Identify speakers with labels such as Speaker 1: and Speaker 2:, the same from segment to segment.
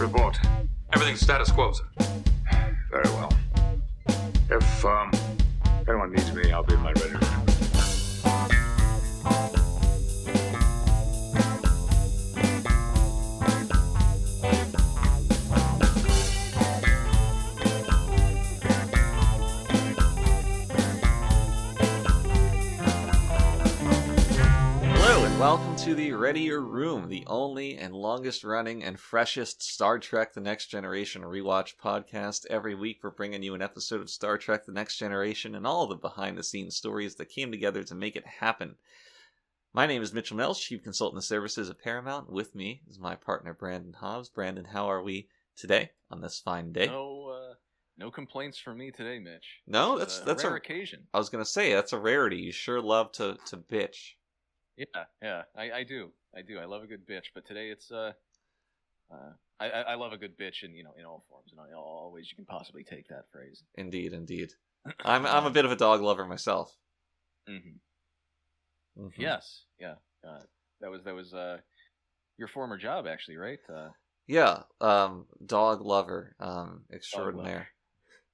Speaker 1: Report.
Speaker 2: Everything's status quo, sir.
Speaker 1: Very well. If, um, anyone needs me, I'll be in my ready room.
Speaker 3: To the Readier Room, the only and longest running and freshest Star Trek The Next Generation rewatch podcast. Every week, we're bringing you an episode of Star Trek The Next Generation and all the behind the scenes stories that came together to make it happen. My name is Mitchell Mills, Chief Consultant of Services at Paramount. With me is my partner, Brandon Hobbs. Brandon, how are we today on this fine day?
Speaker 4: No, uh, no complaints from me today, Mitch.
Speaker 3: No,
Speaker 4: This
Speaker 3: that's that's
Speaker 4: a rare
Speaker 3: a.
Speaker 4: occasion.
Speaker 3: I was gonna say that's a rarity. You sure love to to bitch.
Speaker 4: Yeah, yeah, I, I do, I do. I love a good bitch, but today it's uh, uh, I, I love a good bitch in you know in all forms and all, ways you can possibly take that phrase.
Speaker 3: Indeed, indeed. I'm I'm a bit of a dog lover myself.
Speaker 4: hmm
Speaker 3: Mhm.
Speaker 4: Yes, yeah. Uh, that was that was uh, your former job actually, right? Uh,
Speaker 3: Yeah, um, dog lover, um, extraordinaire.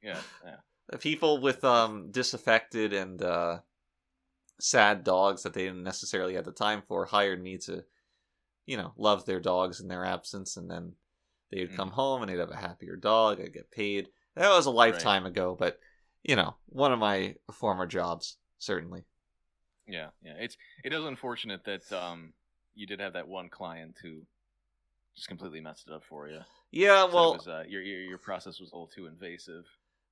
Speaker 4: yeah, yeah.
Speaker 3: People with um disaffected and uh, sad dogs that they didn't necessarily have the time for hired me to, you know, love their dogs in their absence, and then they would
Speaker 4: Mm.
Speaker 3: come home and they'd have a happier dog. I'd get paid. That was a lifetime ago, but you know, one of my former jobs certainly.
Speaker 4: Yeah, yeah. It's it is unfortunate that um you did have that one client who just completely messed it up for you.
Speaker 3: Yeah, well,
Speaker 4: was, uh, your, your your process was a little too invasive.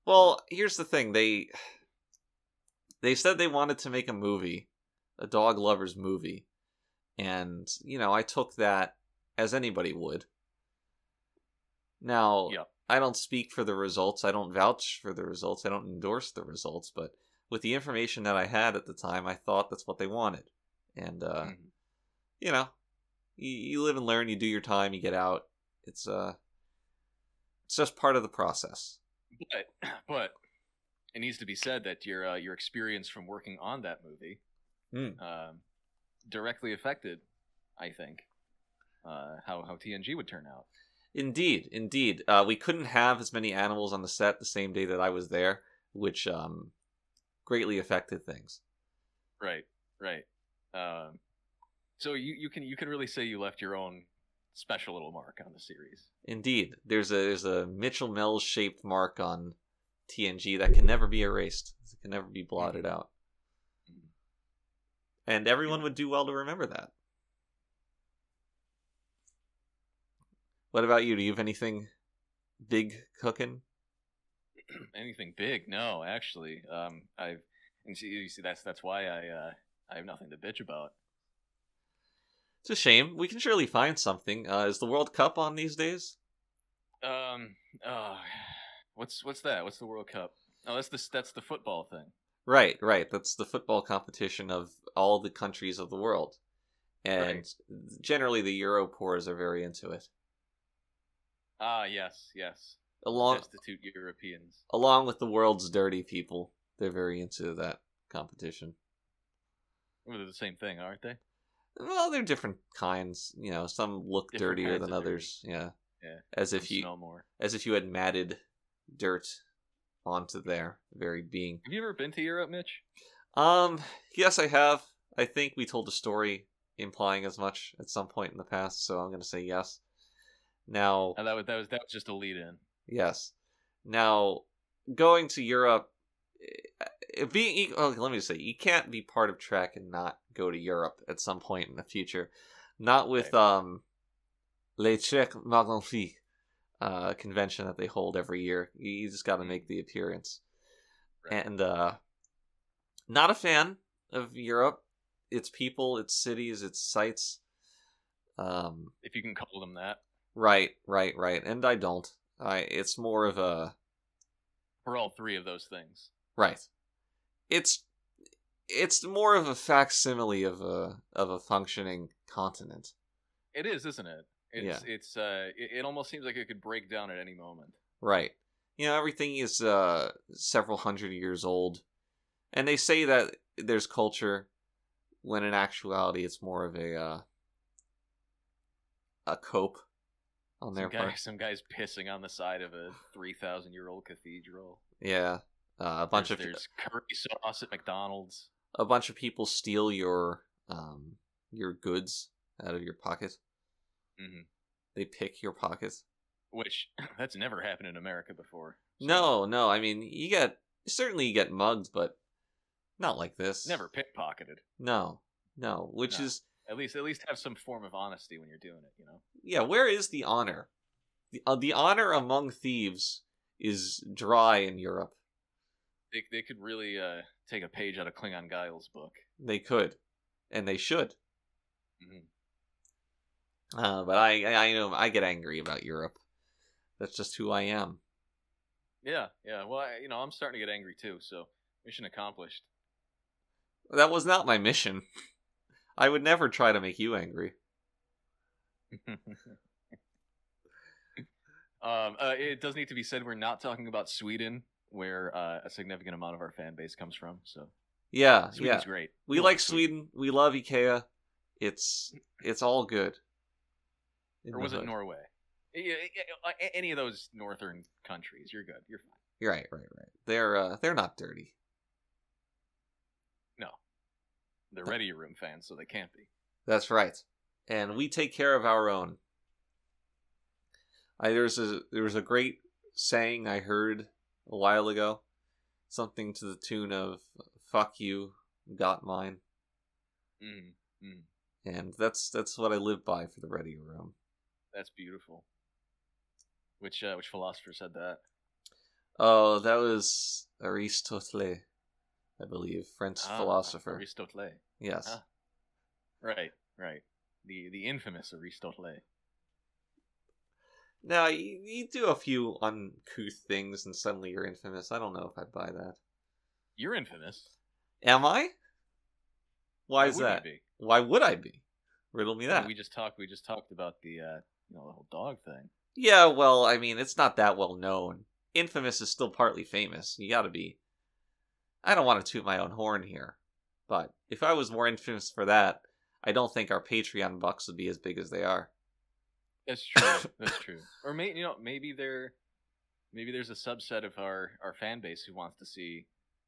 Speaker 3: Well, here's the thing. They they said they wanted to make a movie, a dog lovers movie. And, you know, I took that as anybody would. Now. I don't speak for the results. I don't vouch for the results. I don't endorse the results, but with the information that I had at the time, I thought that's what they wanted. And uh,
Speaker 4: Mhm.
Speaker 3: you know, you, you live and learn, you do your time, you get out. It's uh it's just part of the process.
Speaker 4: But but it needs to be said that your uh, your experience from working on that movie
Speaker 3: Hmm.
Speaker 4: um, directly affected, I think, uh, how how TNG would turn out.
Speaker 3: Indeed, indeed. Uh, we couldn't have as many animals on the set the same day that I was there, which um, greatly affected things.
Speaker 4: Right, right. Um, so you, you can you can really say you left your own special little mark on the series.
Speaker 3: Indeed, there's a there's a Mitchell Mills shaped mark on TNG that can never be erased. It can never be blotted out, and everyone would do well to remember that. What about you? Do you have anything big cooking?
Speaker 4: Anything big? No, actually. Um, I've and see, you see that's that's why I uh, I have nothing to bitch about.
Speaker 3: It's a shame. We can surely find something. Uh, is the World Cup on these days?
Speaker 4: Um, uh, what's what's that? What's the World Cup? Oh, that's the that's the football thing.
Speaker 3: Right, right. That's the football competition of all the countries of the world. And
Speaker 4: Right.
Speaker 3: generally the Europores are very into it.
Speaker 4: Ah, yes, yes.
Speaker 3: Along
Speaker 4: Destitute Europeans.
Speaker 3: along with the world's dirty people. They're very into that competition.
Speaker 4: Well, they're the same thing, aren't they?
Speaker 3: Well, they're different kinds, you know, some look
Speaker 4: Different
Speaker 3: dirtier than
Speaker 4: of dirty.
Speaker 3: others. Yeah.
Speaker 4: Yeah.
Speaker 3: As if you
Speaker 4: smell more.
Speaker 3: as if you had matted dirt onto their very being.
Speaker 4: Have you ever been to Europe, Mitch?
Speaker 3: Um, yes, I have. I think we told a story implying as much at some point in the past, so I'm going to say yes. Now,
Speaker 4: Oh, that was that was that was just a lead in.
Speaker 3: yes. Now, going to Europe, eh, being e- oh, let me just say, you can't be part of Trek and not go to Europe at some point in the future. Not with
Speaker 4: Right.
Speaker 3: um, Les Trek Magnifiques uh convention that they hold every year. You just got to make the appearance.
Speaker 4: Right.
Speaker 3: And uh, not a fan of Europe. Its people, its cities, its sites. Um,
Speaker 4: If you can call them that.
Speaker 3: right, right, right. And I don't. I. It's more of a
Speaker 4: We're all three of those things.
Speaker 3: right. It's it's more of a facsimile of a of a functioning continent.
Speaker 4: It is, isn't it? It's it's uh it, it almost seems like it could break down at any moment.
Speaker 3: Right. You know, everything is uh several hundred years old. And they say that there's culture when in actuality it's more of a uh a cope on their
Speaker 4: Some, guy,
Speaker 3: part.
Speaker 4: some guys pissing on the side of a three thousand year old cathedral.
Speaker 3: Yeah, uh, a bunch
Speaker 4: there's,
Speaker 3: of
Speaker 4: there's curry sauce at McDonald's.
Speaker 3: a bunch of people steal your um your goods out of your pocket.
Speaker 4: Hmm
Speaker 3: They pick your pockets.
Speaker 4: Which that's never happened in America before. so
Speaker 3: No, no. I mean, you get certainly you get mugged, but not like this.
Speaker 4: never pickpocketed.
Speaker 3: No, no. Which
Speaker 4: No.
Speaker 3: is
Speaker 4: At least, at least have some form of honesty when you're doing it. You know.
Speaker 3: yeah. Where is the honor? The uh, the honor among thieves is dry in Europe.
Speaker 4: They, they could really uh, take a page out of Klingon Guile's book.
Speaker 3: They could, and they should.
Speaker 4: Mhm.
Speaker 3: Uh, but I, I, I know I get angry about Europe. That's just who I am.
Speaker 4: Yeah, yeah. Well, I, you know, I'm starting to get angry too. So mission accomplished.
Speaker 3: That was not my mission. I would never try to make you angry.
Speaker 4: um, uh, it does need to be said we're not talking about Sweden, where uh, a significant amount of our fan base comes from. So
Speaker 3: Yeah,
Speaker 4: Sweden's
Speaker 3: yeah.
Speaker 4: great.
Speaker 3: We
Speaker 4: love
Speaker 3: like Sweden. We love IKEA. It's it's all good.
Speaker 4: Or was it. Norway? Any of those northern countries, you're good. You're fine.
Speaker 3: You're right, right, right. They're uh, they're not dirty.
Speaker 4: No, they're Ready Room fans, so they can't be.
Speaker 3: That's right. And we take care of our own. I there's a there was a great saying I heard a while ago, something to the tune of "fuck you, got mine,"
Speaker 4: Mm, mm,
Speaker 3: and that's that's what I live by for the Ready Room.
Speaker 4: That's beautiful. Which uh, which philosopher said that?
Speaker 3: Oh, that was Aristotle, I believe, French
Speaker 4: Ah,
Speaker 3: philosopher.
Speaker 4: Aristotle.
Speaker 3: yes.
Speaker 4: Ah. Right, right. The the infamous Aristotle.
Speaker 3: Now you, you do a few uncouth things, and suddenly you're infamous. I don't know if I'd buy that.
Speaker 4: You're infamous.
Speaker 3: Am I? Why is
Speaker 4: would
Speaker 3: that? Why would I be? Riddle me that.
Speaker 4: we just talked. We just talked about the uh, you know the whole dog thing.
Speaker 3: Yeah, well, I mean, it's not that well known. Infamous is still partly famous. You gotta be. I don't want to toot my own horn here, but if I was more infamous for that, I don't think our Patreon bucks would be as big as they are.
Speaker 4: That's true. That's true. Or maybe you know maybe there, maybe there's a subset of our our fan base who wants to see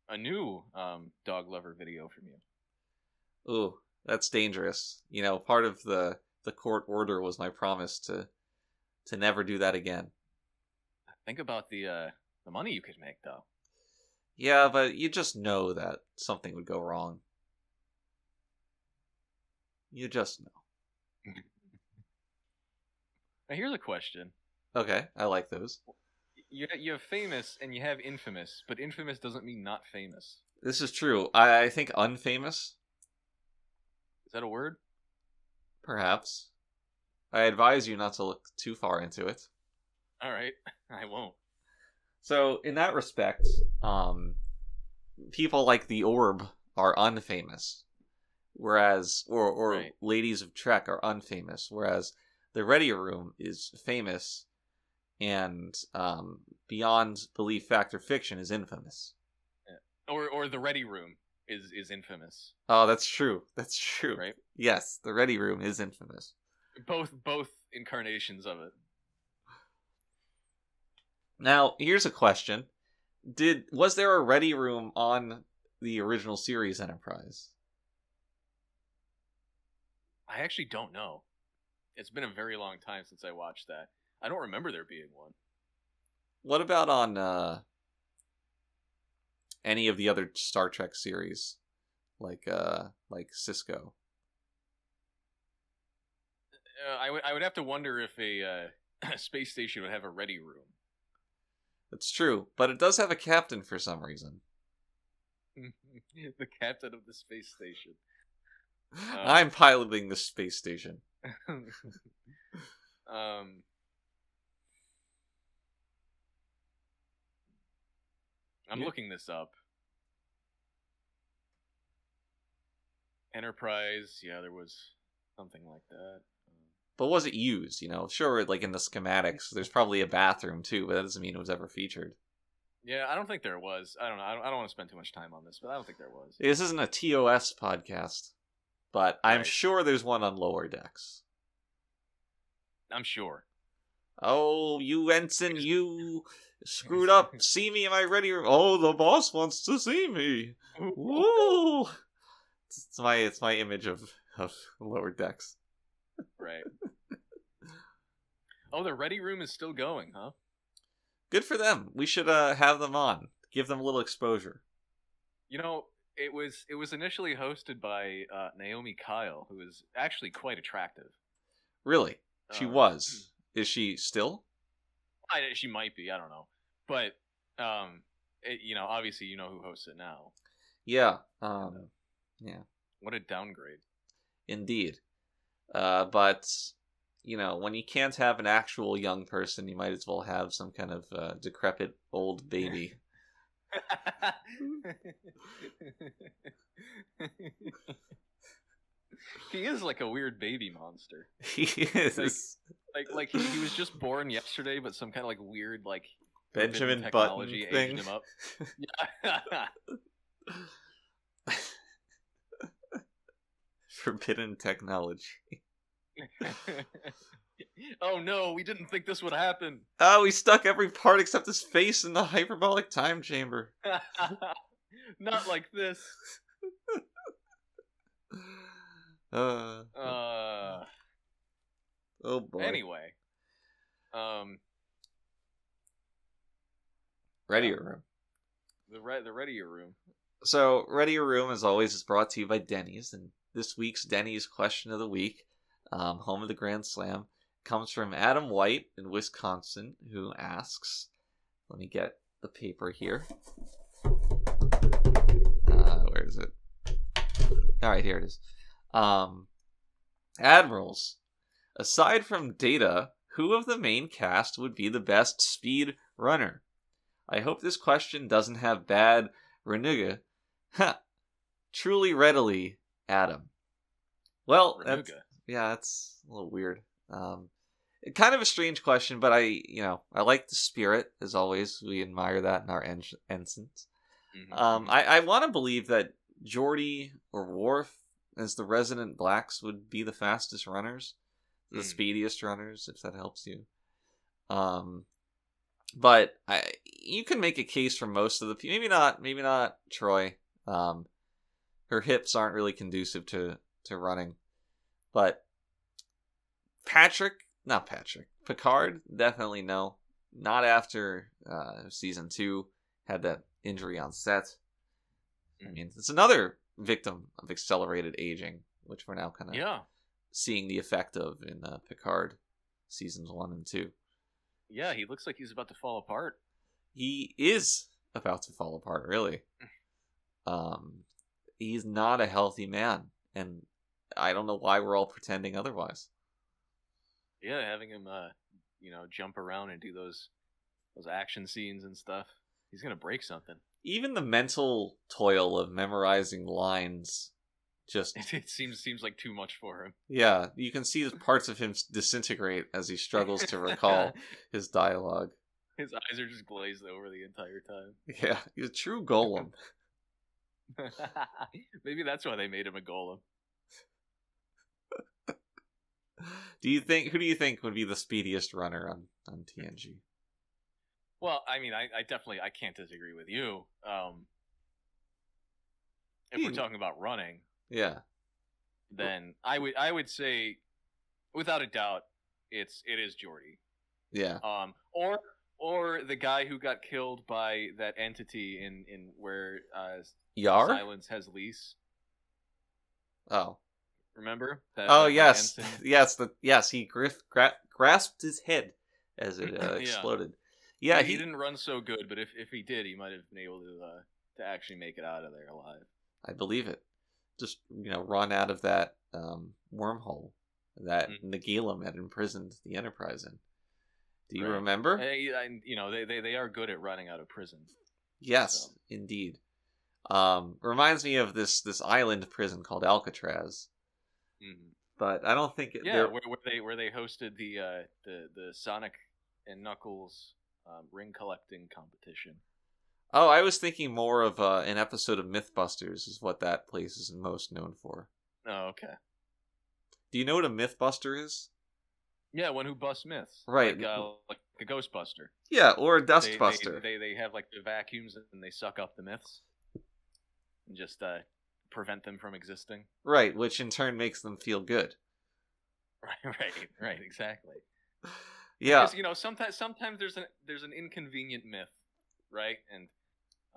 Speaker 4: a new um, dog lover video from you.
Speaker 3: Ooh, that's dangerous. You know, part of the the court order was my promise to to never do that again.
Speaker 4: Think about the uh, the money you could make though.
Speaker 3: Yeah, but you just know that something would go wrong. You just know.
Speaker 4: Now here's a question.
Speaker 3: Okay, I like those.
Speaker 4: You you have famous and you have infamous, but infamous doesn't mean not famous.
Speaker 3: This is true. I, I think unfamous,
Speaker 4: Is that a word?
Speaker 3: Perhaps. I advise you not to look too far into it.
Speaker 4: All right, I won't.
Speaker 3: So, in that respect, um, people like the Orb are unfamous, whereas or or
Speaker 4: Right.
Speaker 3: Ladies of Trek are unfamous, whereas the Ready Room is famous, and um, Beyond Belief Fact or Fiction is infamous.
Speaker 4: Or or the Ready Room is is infamous,
Speaker 3: Oh, that's true. That's true.
Speaker 4: right?
Speaker 3: Yes, the Ready Room is infamous.
Speaker 4: Both both incarnations of it.
Speaker 3: Now, here's a question: Did was there a Ready Room on the original series Enterprise?
Speaker 4: I actually don't know. It's been a very long time since I watched that. I don't remember there being one.
Speaker 3: What about on uh any of the other Star Trek series, like uh like Sisko?
Speaker 4: Uh, I would I would have to wonder if a uh, space station would have a ready room.
Speaker 3: That's true, but it does have a captain for some reason.
Speaker 4: the captain of the space station. Uh.
Speaker 3: I'm piloting the space station.
Speaker 4: um. I'm
Speaker 3: Yeah.
Speaker 4: looking this up. Enterprise, yeah, there was something like that.
Speaker 3: But was it used? You know, sure, like in the schematics, there's probably a bathroom too, but that doesn't mean it was ever featured.
Speaker 4: Yeah, I don't think there was. I don't know. I don't, I don't want to spend too much time on this, but I don't think there was.
Speaker 3: This isn't a TOS podcast, but I'm
Speaker 4: Right.
Speaker 3: sure there's one on lower decks.
Speaker 4: I'm sure.
Speaker 3: Oh, you ensign, you screwed up. See me? in my ready? Room. Oh, the boss wants to see me. Woo! It's my it's my image of of lower decks.
Speaker 4: Right. oh, the ready room is still going, huh?
Speaker 3: Good for them. We should uh have them on. Give them a little exposure.
Speaker 4: You know, it was it was initially hosted by uh, Naomi Kyle, who is actually quite attractive.
Speaker 3: Really, she
Speaker 4: Um,
Speaker 3: was. Is she still?
Speaker 4: I, she might be. I don't know, but um, it, you know, obviously, you know who hosts it now.
Speaker 3: Yeah. Um. Yeah.
Speaker 4: What a downgrade.
Speaker 3: Indeed. Uh, but you know, when you can't have an actual young person, you might as well have some kind of uh, decrepit old baby.
Speaker 4: he is like a weird baby monster.
Speaker 3: he is
Speaker 4: Like like he, he was just born yesterday, but some kind of like weird like
Speaker 3: Benjamin
Speaker 4: forbidden
Speaker 3: Button thing.
Speaker 4: him up.
Speaker 3: Forbidden technology.
Speaker 4: oh no, we didn't think this would happen.
Speaker 3: Oh, we stuck every part except his face in the hyperbolic time chamber.
Speaker 4: Not like this.
Speaker 3: Uh,
Speaker 4: Uh,
Speaker 3: oh boy.
Speaker 4: anyway, um,
Speaker 3: Ready or room.
Speaker 4: the re- the readier room.
Speaker 3: So, Ready Your Room, as always, is brought to you by Denny's, and this week's Denny's question of the week, um, home of the Grand Slam, comes from Adam White in Wisconsin, who asks, let me get the paper here. Uh, where is it? All right, here it is. Um, Admirals, aside from Data, who of the main cast would be the best speed runner? I hope this question doesn't have bad Renuga. Ha! Truly readily, Adam. Well, that's, yeah, that's a little weird. Um, kind of a strange question, but I, you know, I like the spirit as always. We admire that in our en- ensigns.
Speaker 4: Mhm.
Speaker 3: Um, I, I want to believe that Geordi or Worf, as the resident blacks, would be the fastest runners, the
Speaker 4: Hmm.
Speaker 3: speediest runners, if that helps you. Um, but I, you can make a case for most of the maybe not, maybe not Troi. Um, her hips aren't really conducive to to running, but Patrick, not Patrick, Picard, definitely no. Not after uh, season two had that injury on set. I mean, it's another victim of accelerated aging, which we're now kind of
Speaker 4: yeah,
Speaker 3: seeing the effect of in uh, Picard seasons one and two.
Speaker 4: yeah, he looks like he's about to fall apart.
Speaker 3: He is about to fall apart, really. Um, he's not a healthy man, and I don't know why we're all pretending otherwise.
Speaker 4: Yeah, having him, uh, you know, jump around and do those those action scenes and stuff. He's gonna break something.
Speaker 3: Even the mental toil of memorizing lines, just
Speaker 4: It, seems seems like too much for him.
Speaker 3: yeah, you can see the parts of him disintegrate as he struggles to recall his dialogue.
Speaker 4: His eyes are just glazed over the entire time.
Speaker 3: Yeah, he's a true golem.
Speaker 4: Maybe that's why they made him a golem.
Speaker 3: Do you think who do you think would be the speediest runner on on TNG?
Speaker 4: Well, I mean, I, I definitely I can't disagree with you. Um, if we're
Speaker 3: Hmm.
Speaker 4: talking about running,
Speaker 3: Yeah.
Speaker 4: then I would I would say, without a doubt, it's it is Geordi.
Speaker 3: Yeah.
Speaker 4: Um, or or the guy who got killed by that entity in in where uh,
Speaker 3: Yar?
Speaker 4: Silence has lease.
Speaker 3: Oh.
Speaker 4: Remember? That,
Speaker 3: Oh yes. yes, the yes, he grif, gra- grasped his head as it uh, exploded. Yeah,
Speaker 4: he,
Speaker 3: he,
Speaker 4: didn't run so good, but if if he did, he might have been able to uh, to actually make it out of there alive.
Speaker 3: I believe it. Just, you know, run out of that um, wormhole that
Speaker 4: Mhm.
Speaker 3: Nagilum had imprisoned the Enterprise in. Do you
Speaker 4: Right.
Speaker 3: remember?
Speaker 4: I, you know, they, they they are good at running out of prison.
Speaker 3: Yes,
Speaker 4: So-
Speaker 3: indeed. Um, reminds me of this this island prison called Alcatraz,
Speaker 4: Mhm.
Speaker 3: but I don't think it,
Speaker 4: Yeah, where, where they where they hosted the uh, the the Sonic and Knuckles um, ring collecting competition.
Speaker 3: Oh, I was thinking more of uh, an episode of MythBusters is what that place is most known for.
Speaker 4: Oh, okay.
Speaker 3: Do you know what a MythBuster is?
Speaker 4: Yeah, one who busts myths.
Speaker 3: Right.
Speaker 4: Like, uh, like a Ghostbuster.
Speaker 3: Yeah, or a
Speaker 4: They-
Speaker 3: Dustbuster.
Speaker 4: They, they they have like the vacuums and they suck up the myths, and just uh, prevent them from existing.
Speaker 3: Right, which in turn makes them feel good.
Speaker 4: Right, right, right, exactly.
Speaker 3: Yeah,
Speaker 4: Because, you know, sometimes sometimes there's an there's an inconvenient myth, right? And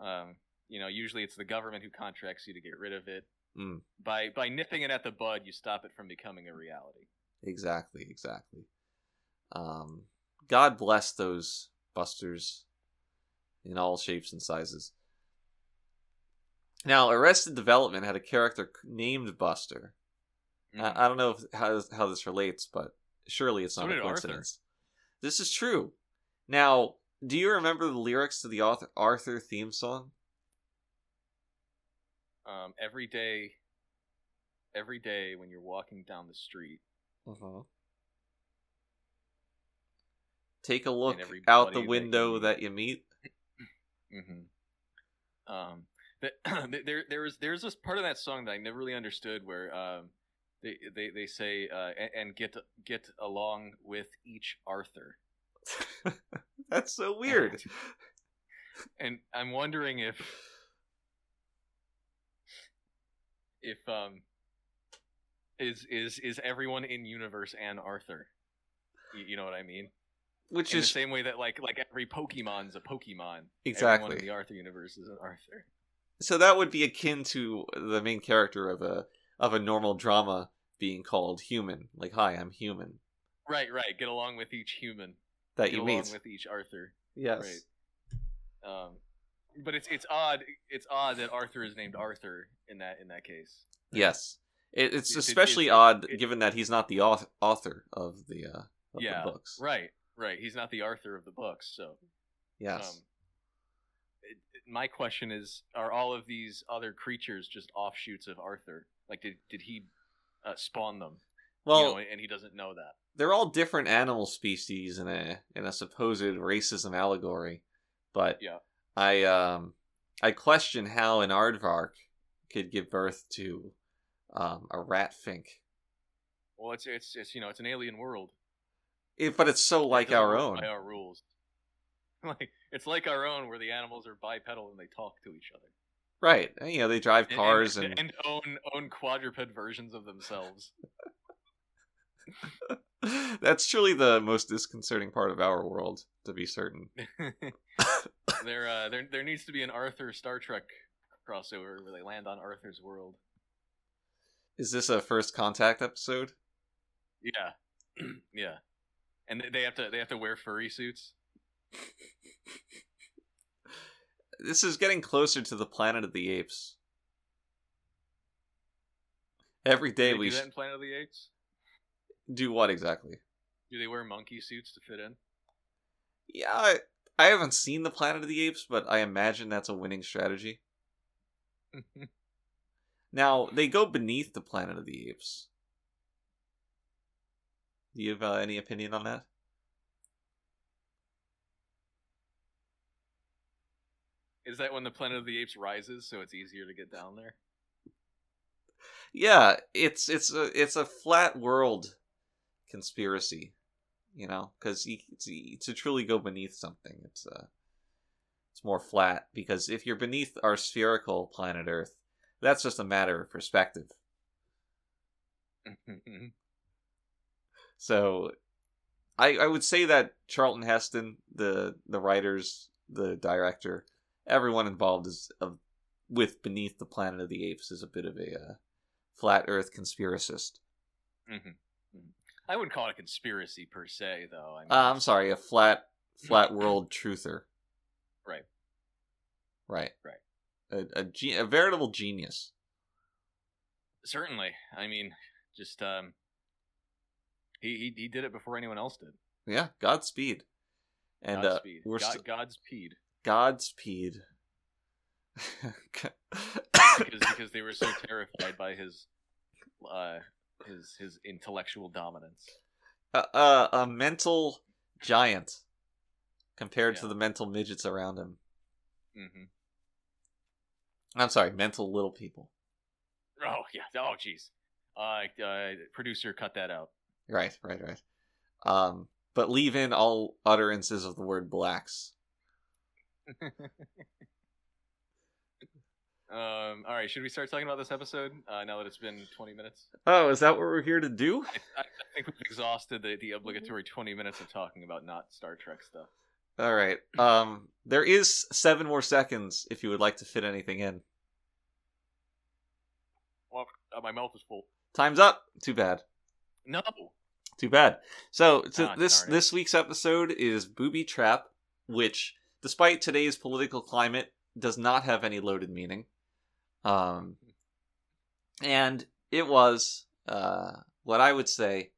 Speaker 4: um, you know, usually it's the government who contracts you to get rid of it.
Speaker 3: Mm.
Speaker 4: By by nipping it at the bud, you stop it from becoming a reality.
Speaker 3: exactly, exactly. Um, God bless those busters in all shapes and sizes. Now, Arrested Development had a character named Buster.
Speaker 4: Mhm.
Speaker 3: I, I don't know if, how how this relates, but surely it's
Speaker 4: So
Speaker 3: not a
Speaker 4: did Arthur.
Speaker 3: coincidence. This is true. Now, do you remember the lyrics to the Arthur, Arthur theme song?
Speaker 4: um, every day, every day when you're walking down the street,
Speaker 3: Uh-huh. Take a look out the
Speaker 4: that
Speaker 3: window
Speaker 4: you-
Speaker 3: that you meet.
Speaker 4: hmm Um, that there there is there's this part of that song that I never really understood where um they they, they say uh and, and get get along with each Arthur.
Speaker 3: That's so weird.
Speaker 4: And I'm wondering if if um is is is everyone in universe and Arthur. You, you know what I mean?
Speaker 3: Which
Speaker 4: in
Speaker 3: is
Speaker 4: the same way that like like every Pokemon's a Pokemon. Everyone
Speaker 3: exactly
Speaker 4: in the Arthur universe is an Arthur.
Speaker 3: so that would be akin to the main character of a of a normal drama being called human. Like, hi, I'm human.
Speaker 4: Right, right. Get along with each human.
Speaker 3: That
Speaker 4: Get
Speaker 3: you
Speaker 4: along
Speaker 3: meet.
Speaker 4: with each Arthur.
Speaker 3: yes.
Speaker 4: Right. Um, but it's it's odd. It's odd that Arthur is named Arthur in that in that case.
Speaker 3: Yes. It, it's
Speaker 4: It- it-
Speaker 3: especially odd
Speaker 4: it-
Speaker 3: given that he's not the author, author of the uh of
Speaker 4: Yeah,
Speaker 3: the books.
Speaker 4: Right, right. He's not the Arthur of the books, so.
Speaker 3: Yes.
Speaker 4: Um, my question is: Are all of these other creatures just offshoots of Arthur? Like, did did he uh, spawn them?
Speaker 3: well,
Speaker 4: you know, and he doesn't know that.
Speaker 3: they're all different animal species in a in a supposed racism allegory, but
Speaker 4: Yeah.
Speaker 3: I um I question how an aardvark could give birth to um, a rat fink.
Speaker 4: Well, it's it's it's you know it's an alien world.
Speaker 3: It, but it's so like
Speaker 4: doesn't
Speaker 3: our own.
Speaker 4: By our rules. Like it's like our own, where the animals are bipedal and they talk to each other.
Speaker 3: Right. You know, they drive cars
Speaker 4: and,
Speaker 3: and,
Speaker 4: and own own quadruped versions of themselves.
Speaker 3: that's truly the most disconcerting part of our world, to be certain.
Speaker 4: there, uh, there, there needs to be an Arthur Star Trek crossover where they land on Arthur's world.
Speaker 3: Is this a first contact episode?
Speaker 4: Yeah, yeah, and they have to they have to wear furry suits.
Speaker 3: This is getting closer to the Planet of the Apes. Every day we
Speaker 4: do
Speaker 3: sh-
Speaker 4: that in Planet of the Apes.
Speaker 3: do what exactly?
Speaker 4: Do they wear monkey suits to fit in?
Speaker 3: Yeah, I, I haven't seen the Planet of the Apes, but I imagine that's a winning strategy. Now they go beneath the Planet of the Apes. Do you have uh, any opinion on that?
Speaker 4: Is that when the Planet of the Apes rises, so it's easier to get down there?
Speaker 3: Yeah, it's it's a it's a flat world conspiracy, you know, because to truly go beneath something, it's uh, it's more flat. Because if you're beneath our spherical planet Earth, that's just a matter of perspective. So, I I would say that Charlton Heston, the the writers, the director, everyone involved is of with Beneath the Planet of the Apes is a bit of a uh, flat Earth conspiracist.
Speaker 4: I wouldn't call it a conspiracy per se, though. I mean,
Speaker 3: Uh, I'm sorry, a flat flat world truther.
Speaker 4: Right.
Speaker 3: Right.
Speaker 4: Right.
Speaker 3: A a, ge- a veritable genius.
Speaker 4: certainly. I mean, just um, he, he he did it before anyone else did.
Speaker 3: Yeah. Godspeed. And
Speaker 4: Godspeed.
Speaker 3: uh, we're
Speaker 4: God,
Speaker 3: st-
Speaker 4: Godspeed.
Speaker 3: Godspeed.
Speaker 4: because because they were so terrified by his uh his his intellectual dominance.
Speaker 3: uh, uh, a mental giant compared to the mental midgets around him.
Speaker 4: hmm
Speaker 3: I'm sorry, mental little people.
Speaker 4: Oh yeah. Oh jeez. Uh, uh, producer, cut that out.
Speaker 3: Right, right, right. um, but leave in all utterances of the word blacks.
Speaker 4: Um, all right, should we start talking about this episode uh, now that it's been 20 minutes?
Speaker 3: Oh, is that what we're here to do?
Speaker 4: I, I think we've exhausted the, the obligatory 20 minutes of talking about not Star Trek stuff.
Speaker 3: All right. Um, there is seven more seconds if you would like to fit anything in.
Speaker 4: Well, uh, my mouth is full.
Speaker 3: Time's up. Too bad.
Speaker 4: No.
Speaker 3: Too bad. So to
Speaker 4: Ah,
Speaker 3: this this week's episode is Booby Trap, which, despite today's political climate, does not have any loaded meaning. Um, and it was uh, what I would say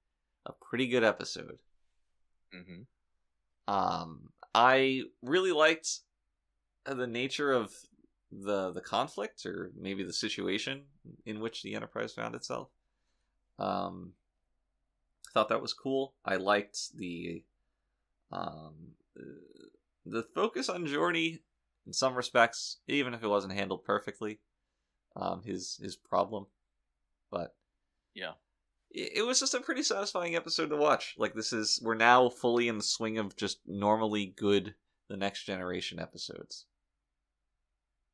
Speaker 3: a pretty good episode.
Speaker 4: hmm
Speaker 3: Um, I really liked the nature of the the conflict, or maybe the situation in which the Enterprise found itself. Um, I thought that was cool. I liked the um the focus on Geordi in some respects, even if it wasn't handled perfectly. Um, his his problem, but
Speaker 4: Yeah.
Speaker 3: it, it was just a pretty satisfying episode to watch. Like this is we're now fully in the swing of just normally good the next generation episodes.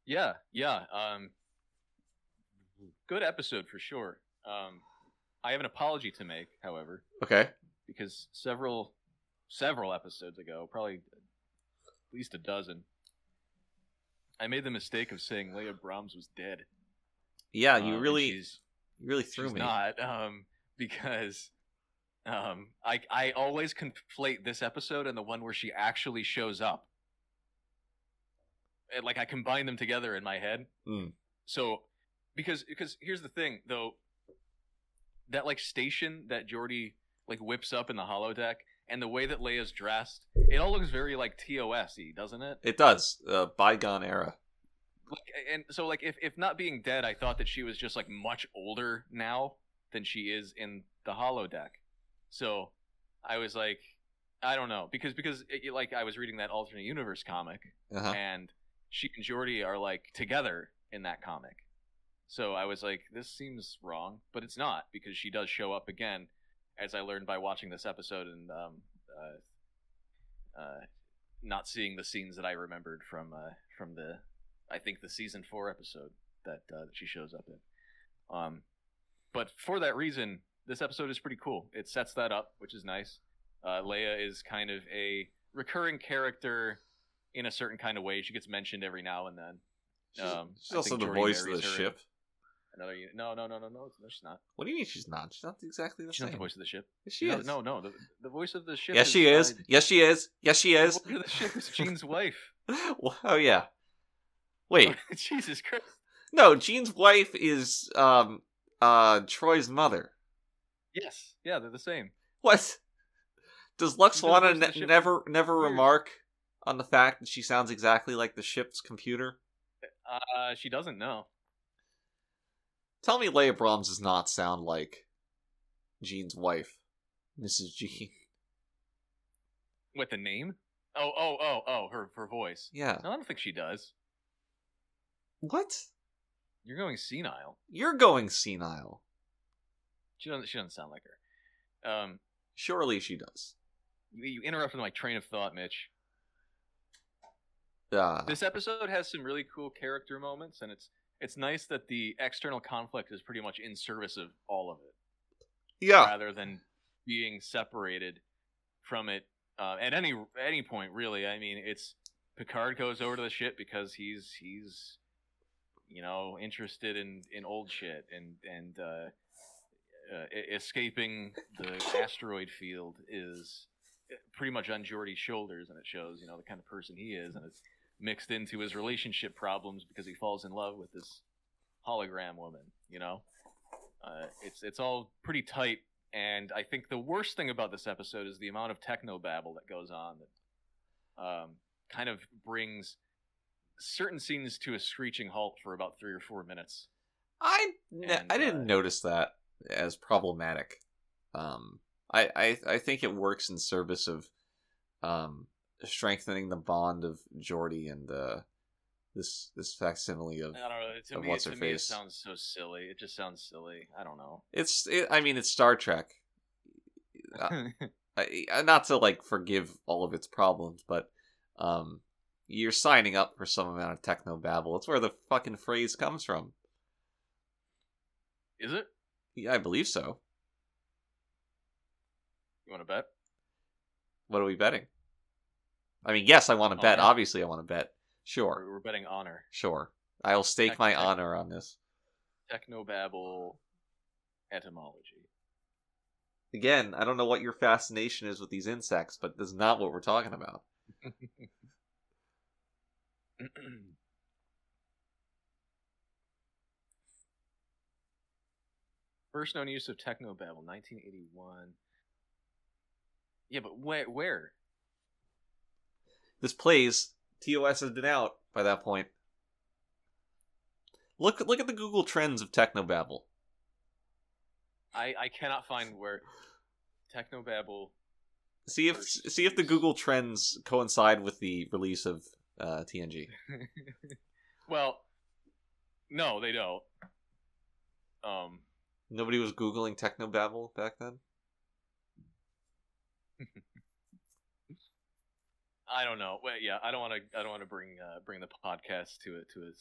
Speaker 4: Yeah, yeah. Um, good episode for sure. Um, I have an apology to make, however,
Speaker 3: Okay.
Speaker 4: because several several episodes ago, probably at least a dozen, I made the mistake of saying Leah Brahms was dead.
Speaker 3: Yeah,
Speaker 4: Um,
Speaker 3: you
Speaker 4: and
Speaker 3: really you really threw
Speaker 4: she's
Speaker 3: me.
Speaker 4: not um, because um, I I always conflate this episode and the one where she actually shows up. And, like I combine them together in my head.
Speaker 3: Mm.
Speaker 4: So because because here's the thing though, that like station that Geordi like whips up in the holodeck and the way that Leah's dressed, it all looks very like TOS-y, doesn't it?
Speaker 3: It does. Uh, bygone era.
Speaker 4: like and so like if if not being dead i thought that she was just like much older now than she is in the holodeck so i was like i don't know because because it, like i was reading that alternate universe comic
Speaker 3: Uh-huh.
Speaker 4: and she and geordi are like together in that comic so i was like this seems wrong but it's not because she does show up again as i learned by watching this episode and um uh, uh not seeing the scenes that i remembered from uh from the I think the season four episode that uh, that she shows up in. Um, but for that reason, this episode is pretty cool. It sets that up, which is nice. Uh, Leah is kind of a recurring character in a certain kind of way. She gets mentioned every now and then.
Speaker 3: She's,
Speaker 4: um,
Speaker 3: she's also the voice of the ship.
Speaker 4: Another unit. No, no, no, no, no, no, she's not.
Speaker 3: What do you mean she's not? She's not exactly the
Speaker 4: She's
Speaker 3: same.
Speaker 4: not the voice of the ship.
Speaker 3: Yes, she
Speaker 4: no,
Speaker 3: is.
Speaker 4: no, no. The, the voice of the ship.
Speaker 3: Yes, she is. Yes, she is. Yes, she
Speaker 4: the
Speaker 3: is.
Speaker 4: voice of the ship is Gene's wife.
Speaker 3: oh yeah. Wait,
Speaker 4: Jesus Christ.
Speaker 3: no. Gene's wife is um uh Troi's mother.
Speaker 4: Yes. Yeah, they're the same.
Speaker 3: What? Does Lux
Speaker 4: voice
Speaker 3: ne- never never
Speaker 4: weird.
Speaker 3: remark on the fact that she sounds exactly like the ship's computer?
Speaker 4: Uh, she doesn't know.
Speaker 3: Tell me Leah Brahms does not sound like Gene's wife, Mrs. Gene.
Speaker 4: With the name? Oh, oh, oh, oh, her her voice.
Speaker 3: Yeah.
Speaker 4: No, I don't think she does.
Speaker 3: What?
Speaker 4: You're going senile.
Speaker 3: You're going senile.
Speaker 4: She doesn't. She doesn't sound like her. Um,
Speaker 3: Surely she does.
Speaker 4: you, you interrupted my train of thought, Mitch.
Speaker 3: Uh,
Speaker 4: This episode has some really cool character moments, and it's it's nice that the external conflict is pretty much in service of all of it,
Speaker 3: yeah.
Speaker 4: rather than being separated from it uh, at any any point. Really, I mean, it's Picard goes over to the ship because he's he's you know interested in in old shit and and uh, uh, escaping the asteroid field is pretty much on Geordi's shoulders, and it shows you know the kind of person he is, and it's mixed into his relationship problems because he falls in love with this hologram woman. You know, uh, it's it's all pretty tight, and I think the worst thing about this episode is the amount of techno babble that goes on that um, kind of brings certain scenes to a screeching halt for about three or four minutes.
Speaker 3: I
Speaker 4: And,
Speaker 3: I didn't
Speaker 4: uh,
Speaker 3: notice that as problematic. Um, I, I I think it works in service of um strengthening the bond of Geordi and uh this this facsimile of
Speaker 4: I don't know. To
Speaker 3: Of
Speaker 4: me,
Speaker 3: what's
Speaker 4: to
Speaker 3: her
Speaker 4: me, it
Speaker 3: face.
Speaker 4: sounds so silly. It just sounds silly. I don't know.
Speaker 3: it's it, I mean it's Star Trek. Uh, I, I- not to like forgive all of its problems, but um, you're signing up for some amount of techno babble. It's where the fucking phrase comes from.
Speaker 4: Is it?
Speaker 3: Yeah, I believe so.
Speaker 4: You want to bet?
Speaker 3: What are we betting? I mean, yes, I want to
Speaker 4: Oh,
Speaker 3: bet. Obviously, I want to bet. Sure,
Speaker 4: We're, we're betting honor.
Speaker 3: sure. I'll stake
Speaker 4: Tech-
Speaker 3: my honor on this.
Speaker 4: Technobabble etymology.
Speaker 3: Again, I don't know what your fascination is with these insects, but this is not what we're talking about.
Speaker 4: First known use of technobabble, 1981. Yeah, but where? Where?
Speaker 3: This plays. TOS has been out by that point. Look, look at the Google Trends of Technobabble.
Speaker 4: I I cannot find where technobabble.
Speaker 3: See if see if the. Google Trends coincide with the release of uh, TNG.
Speaker 4: well, no, they don't. Um,
Speaker 3: Nobody was googling Technobabble back then.
Speaker 4: I don't know. Well, yeah, I don't want to. I don't want to bring uh, bring the podcast to it to a,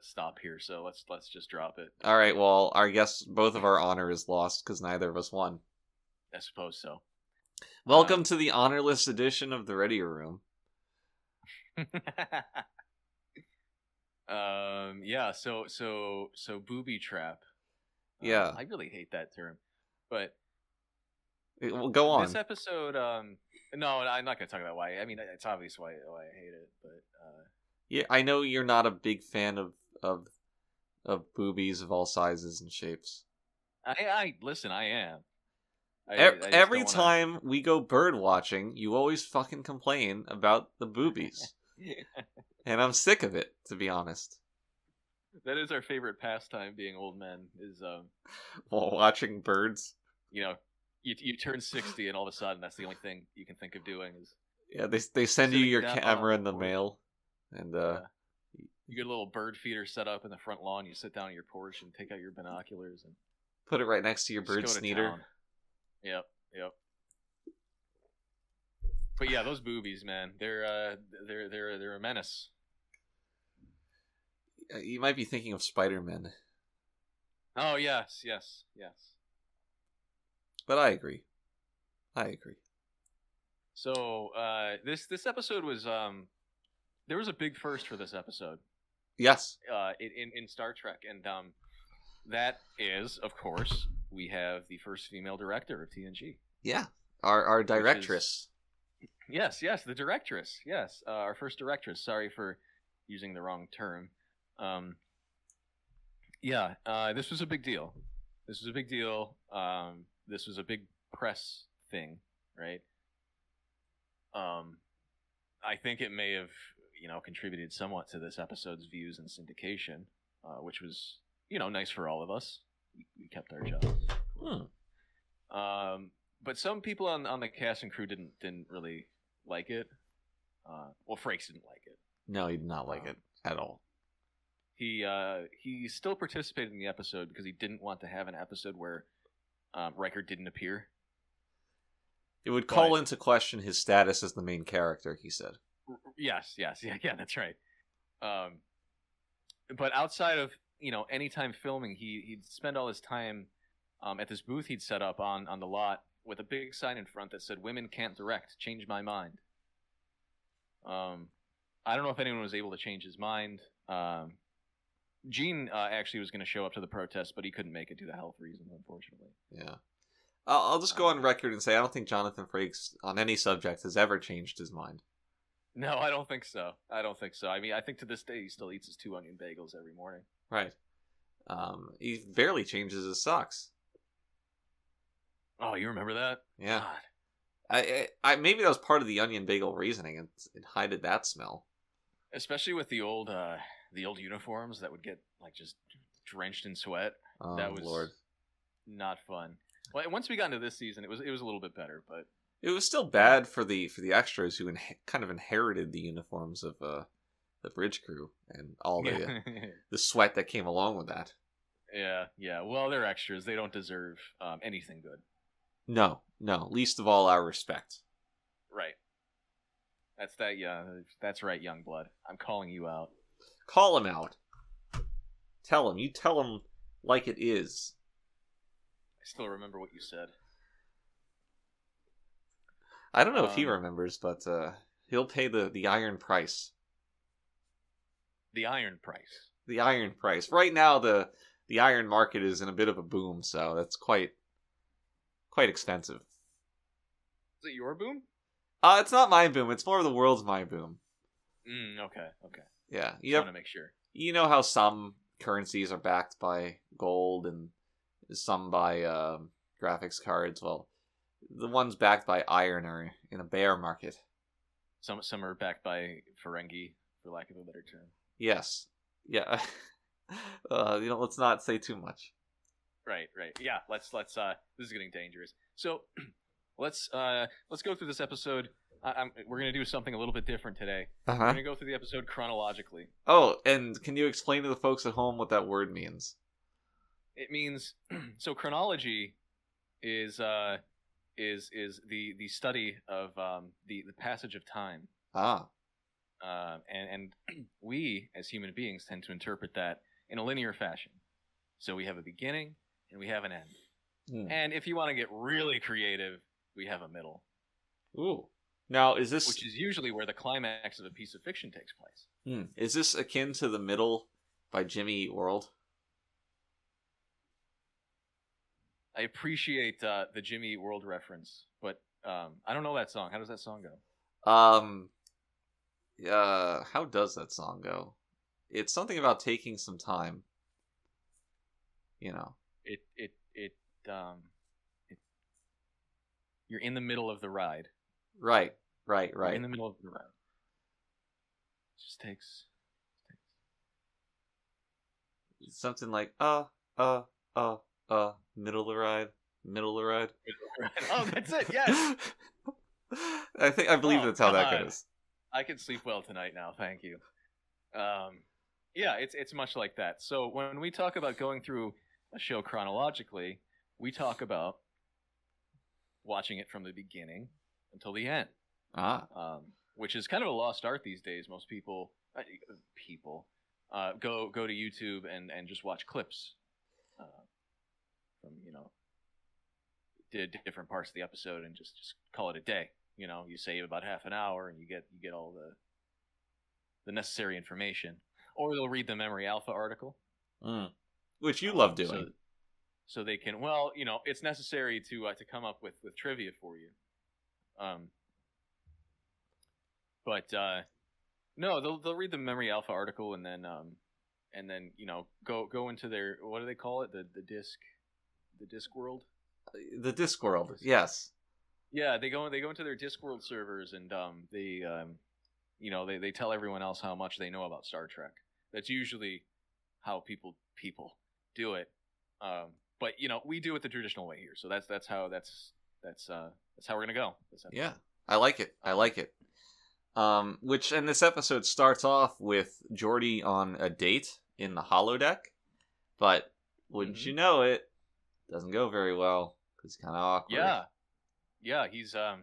Speaker 4: stop here. So let's let's just drop it.
Speaker 3: All right. Well, I guess both of our honor is lost because neither of us won.
Speaker 4: I suppose so.
Speaker 3: Welcome
Speaker 4: Um,
Speaker 3: to the honorless edition of the Readier Room.
Speaker 4: um. Yeah. So so so booby trap. Um,
Speaker 3: Yeah.
Speaker 4: I really hate that term, but
Speaker 3: It- well, go on.
Speaker 4: this episode. Um. No, I'm not gonna talk about why. I mean, it's obvious why why I hate it, but uh,
Speaker 3: Yeah, I know you're not a big fan of of of boobies of all sizes and shapes.
Speaker 4: I I listen. I am. I,
Speaker 3: Ev-
Speaker 4: I
Speaker 3: Every
Speaker 4: wanna-
Speaker 3: time we go bird watching, you always fucking complain about the boobies, and I'm sick of it, to be honest.
Speaker 4: that is our favorite pastime. Being old men is um.
Speaker 3: While watching birds,
Speaker 4: you know, you you turn sixty and all of a sudden that's the only thing you can think of doing is
Speaker 3: yeah, they they send you your camera in the mail, and uh,
Speaker 4: you get a little bird feeder set up in the front lawn. You sit down on your porch and take out your binoculars and
Speaker 3: put it right next to your bird
Speaker 4: go to Yep, yep. But yeah, those boobies, man, they're uh, they're they're they're a menace.
Speaker 3: Uh, You might be thinking of Spider Man,
Speaker 4: Oh yes, yes, yes.
Speaker 3: But I agree. I agree.
Speaker 4: So uh, this this episode was um, there was a big first for this episode.
Speaker 3: Yes.
Speaker 4: uh, in, in Star Trek, and um, that is, of course, we have the first female director of TNG.
Speaker 3: Yeah. Our our
Speaker 4: is-
Speaker 3: directress.
Speaker 4: Yes, yes, the directress. Yes, uh, our first directress. Sorry for using the wrong term. Um, yeah, uh, this was a big deal. This was a big deal. Um, this was a big press thing, right? Um, I think it may have, you know, contributed somewhat to this episode's views and syndication, uh, which was, you know, nice for all of us. We, we kept our jobs.
Speaker 3: Hmm.
Speaker 4: Um, but some people on on the cast and crew didn't didn't really like it. Uh, well, Frakes didn't like it.
Speaker 3: No, he did not like
Speaker 4: Um,
Speaker 3: it at all.
Speaker 4: He uh, he still participated in the episode because he didn't want to have an episode where um, Riker didn't appear.
Speaker 3: It would call
Speaker 4: but-
Speaker 3: into question his status as the main character. He said.
Speaker 4: R- Yes, yes, yeah, yeah, that's right. Um, but outside of you know anytime filming, he he'd spend all his time um, at this booth he'd set up on on the lot with a big sign in front that said "Women can't direct. Change my mind." Um, I don't know if anyone was able to change his mind. Um, Gene uh, actually was going to show up to the protest, but he couldn't make it due to health reasons, unfortunately.
Speaker 3: Yeah. I'll, I'll just go on record and say I don't think Jonathan Frakes on any subject has ever changed his mind.
Speaker 4: No, I don't think so. I don't think so. I mean, I think to this day he still eats his two onion bagels every morning.
Speaker 3: Right. Um, he barely changes his socks.
Speaker 4: Oh, you remember that?
Speaker 3: Yeah.
Speaker 4: God.
Speaker 3: I, I, I maybe that was part of the onion bagel reasoning. It, it hided that smell.
Speaker 4: especially with the old uh the old uniforms that would get like just drenched in sweat
Speaker 3: Oh
Speaker 4: That was-
Speaker 3: lord.
Speaker 4: not fun well once we got into this season it was it was a little bit better but
Speaker 3: It was still bad for the for the extras who in, kind of inherited the uniforms of uh, the bridge crew and all the
Speaker 4: yeah.
Speaker 3: the sweat that came along with that.
Speaker 4: yeah yeah well they're extras they don't deserve um, anything good
Speaker 3: No, no. Least of all, our respect.
Speaker 4: Right. That's that. Yeah, that's right, young blood. I'm calling you out.
Speaker 3: Call him out. Tell him. You tell him like it is.
Speaker 4: I still remember what you said.
Speaker 3: I don't know if he
Speaker 4: Um,
Speaker 3: remembers, but uh, he'll pay the, the iron price.
Speaker 4: The iron price.
Speaker 3: The iron price. Right now, the the iron market is in a bit of a boom, so that's quite quite expensive.
Speaker 4: Is it your boom?
Speaker 3: Uh, it's not my boom. It's more of the world's my boom.
Speaker 4: Mm, okay, okay.
Speaker 3: Yeah,
Speaker 4: You want to make sure.
Speaker 3: you know how some currencies are backed by gold and some by um, graphics cards. Well, the ones backed by iron are in a bear market.
Speaker 4: Some some are backed by Ferengi, for lack of a better term.
Speaker 3: Yes. Yeah. uh, you know, let's not say too much.
Speaker 4: Right, right. Yeah, let's let's uh this is getting dangerous. So let's uh let's go through this episode. I, I'm, we're gonna do something a little bit different today. We're
Speaker 3: Uh-huh.
Speaker 4: gonna go through the episode chronologically.
Speaker 3: Oh, and can you explain to the folks at home what that word means?
Speaker 4: It means so chronology is uh is is the the study of um the the passage of time.
Speaker 3: Ah.
Speaker 4: Uh, and and we as human beings tend to interpret that in a linear fashion. So we have a beginning and we have an end.
Speaker 3: Hmm.
Speaker 4: And if you want to get really creative, we have a middle.
Speaker 3: Ooh. Now, is this
Speaker 4: which is usually where the climax of a piece of fiction takes place.
Speaker 3: hmm, is this akin to the middle by Jimmy Eat World?
Speaker 4: I appreciate uh, the Jimmy Eat World reference, but um, I don't know that song. How does that song go?
Speaker 3: Um. Uh, how does that song go? It's something about taking some time. You know.
Speaker 4: It it it um, it, you're in the middle of the ride.
Speaker 3: Right. Right. Right.
Speaker 4: in the middle of the. It just takes.
Speaker 3: Something like uh uh uh uh middle of the ride, middle of the ride.
Speaker 4: oh, that's it. Yes,
Speaker 3: I think I believe
Speaker 4: Oh,
Speaker 3: that's how that goes.
Speaker 4: I can sleep well tonight now. Thank you. Um, yeah, it's it's much like that. So when we talk about going through a show chronologically, we talk about watching it from the beginning until the end,
Speaker 3: Ah.
Speaker 4: um, which is kind of a lost art these days. Most people, uh, people, uh, go go to YouTube and and just watch clips uh, from you know did different parts of the episode and just just call it a day. You know, you save about half an hour and you get you get all the the necessary information, or they'll read the Memory Alpha article.
Speaker 3: Mm. Which you love doing.
Speaker 4: So, so they can, well, you know, it's necessary to uh, to come up with with trivia for you. Um, but uh, no, they'll they'll read the Memory Alpha article and then um, and then you know go go into their what do they call it the the disc the disc world.
Speaker 3: the Discworld, yes.
Speaker 4: Yeah, they go they go into their disc world servers and um, they um, you know they, they tell everyone else how much they know about Star Trek. That's usually how people people do it. Um, but you know we do it the traditional way here, so that's that's how that's that's uh, that's how we're gonna go.
Speaker 3: Yeah. I like it. I like it. Um, which and this episode starts off with Geordi on a date in the holodeck, but wouldn't
Speaker 4: Mhm.
Speaker 3: you know it, doesn't go very well. It's kind of awkward.
Speaker 4: yeah, yeah. He's um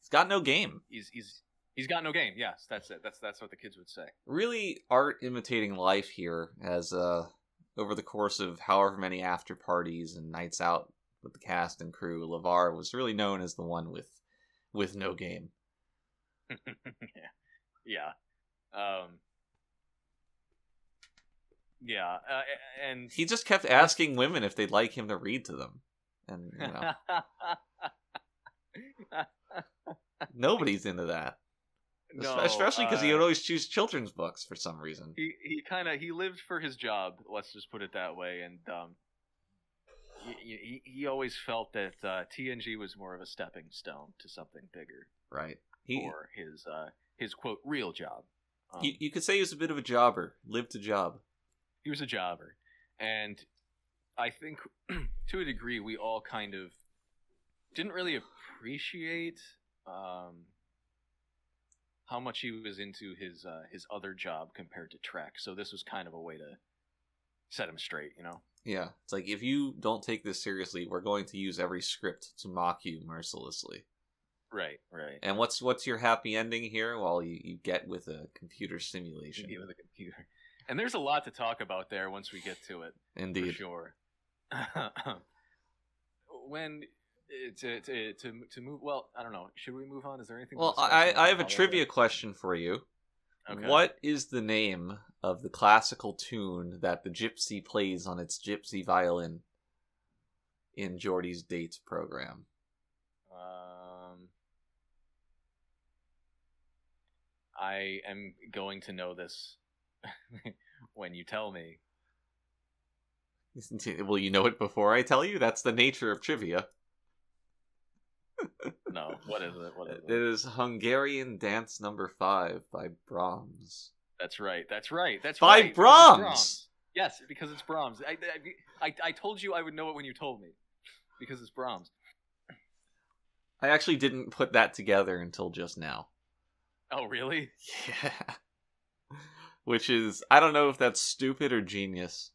Speaker 3: He's got no game.
Speaker 4: he's he's he's got no game. Yes, that's it. That's that's what the kids would say.
Speaker 3: Really art imitating life here as uh over the course of however many after parties and nights out with the cast and crew, LeVar was really known as the one with with no game.
Speaker 4: yeah. Um. Yeah, uh, and
Speaker 3: He just kept asking women if they'd like him to read to them. And you know, nobody's into that.
Speaker 4: no,
Speaker 3: Especially because he
Speaker 4: uh,
Speaker 3: would always choose children's books for some reason.
Speaker 4: he he kind of he lived for his job. Let's just put it that way. And um, he he, he always felt that uh, TNG was more of a stepping stone to something bigger
Speaker 3: Right. He
Speaker 4: for his uh his quote real job. Um,
Speaker 3: you, you could say he was a bit of a jobber, lived to job.
Speaker 4: he was a jobber, and I think to a degree we all kind of didn't really appreciate um, how much he was into his uh, his other job compared to Trek. So this was kind of a way to set him straight, you know.
Speaker 3: Yeah, it's like if you don't take this seriously, we're going to use every script to mock you mercilessly.
Speaker 4: Right, right.
Speaker 3: And what's what's your happy ending here? Well, you, you get with a computer simulation.
Speaker 4: With a computer. And there's a lot to talk about there once we get to it.
Speaker 3: Indeed.
Speaker 4: For sure. when eh, to, to to to move well i don't know should we move on is there anything
Speaker 3: Well, I, I have a trivia question for you.
Speaker 4: Okay.
Speaker 3: What is the name of the classical tune that the gypsy plays on its gypsy violin in Geordi's dates program?
Speaker 4: um i am going to know this when you tell me
Speaker 3: Will you know it before I tell you? That's the nature of trivia.
Speaker 4: No what is it what is
Speaker 3: It
Speaker 4: it
Speaker 3: is Hungarian Dance Number Five by Brahms.
Speaker 4: that's right that's right that's
Speaker 3: By
Speaker 4: right because
Speaker 3: Brahms!
Speaker 4: yes because it's brahms I, I i i told you i would know it when you told me because it's brahms
Speaker 3: I actually didn't put that together until just now.
Speaker 4: oh really
Speaker 3: Yeah. Which is, I don't know if that's stupid or genius.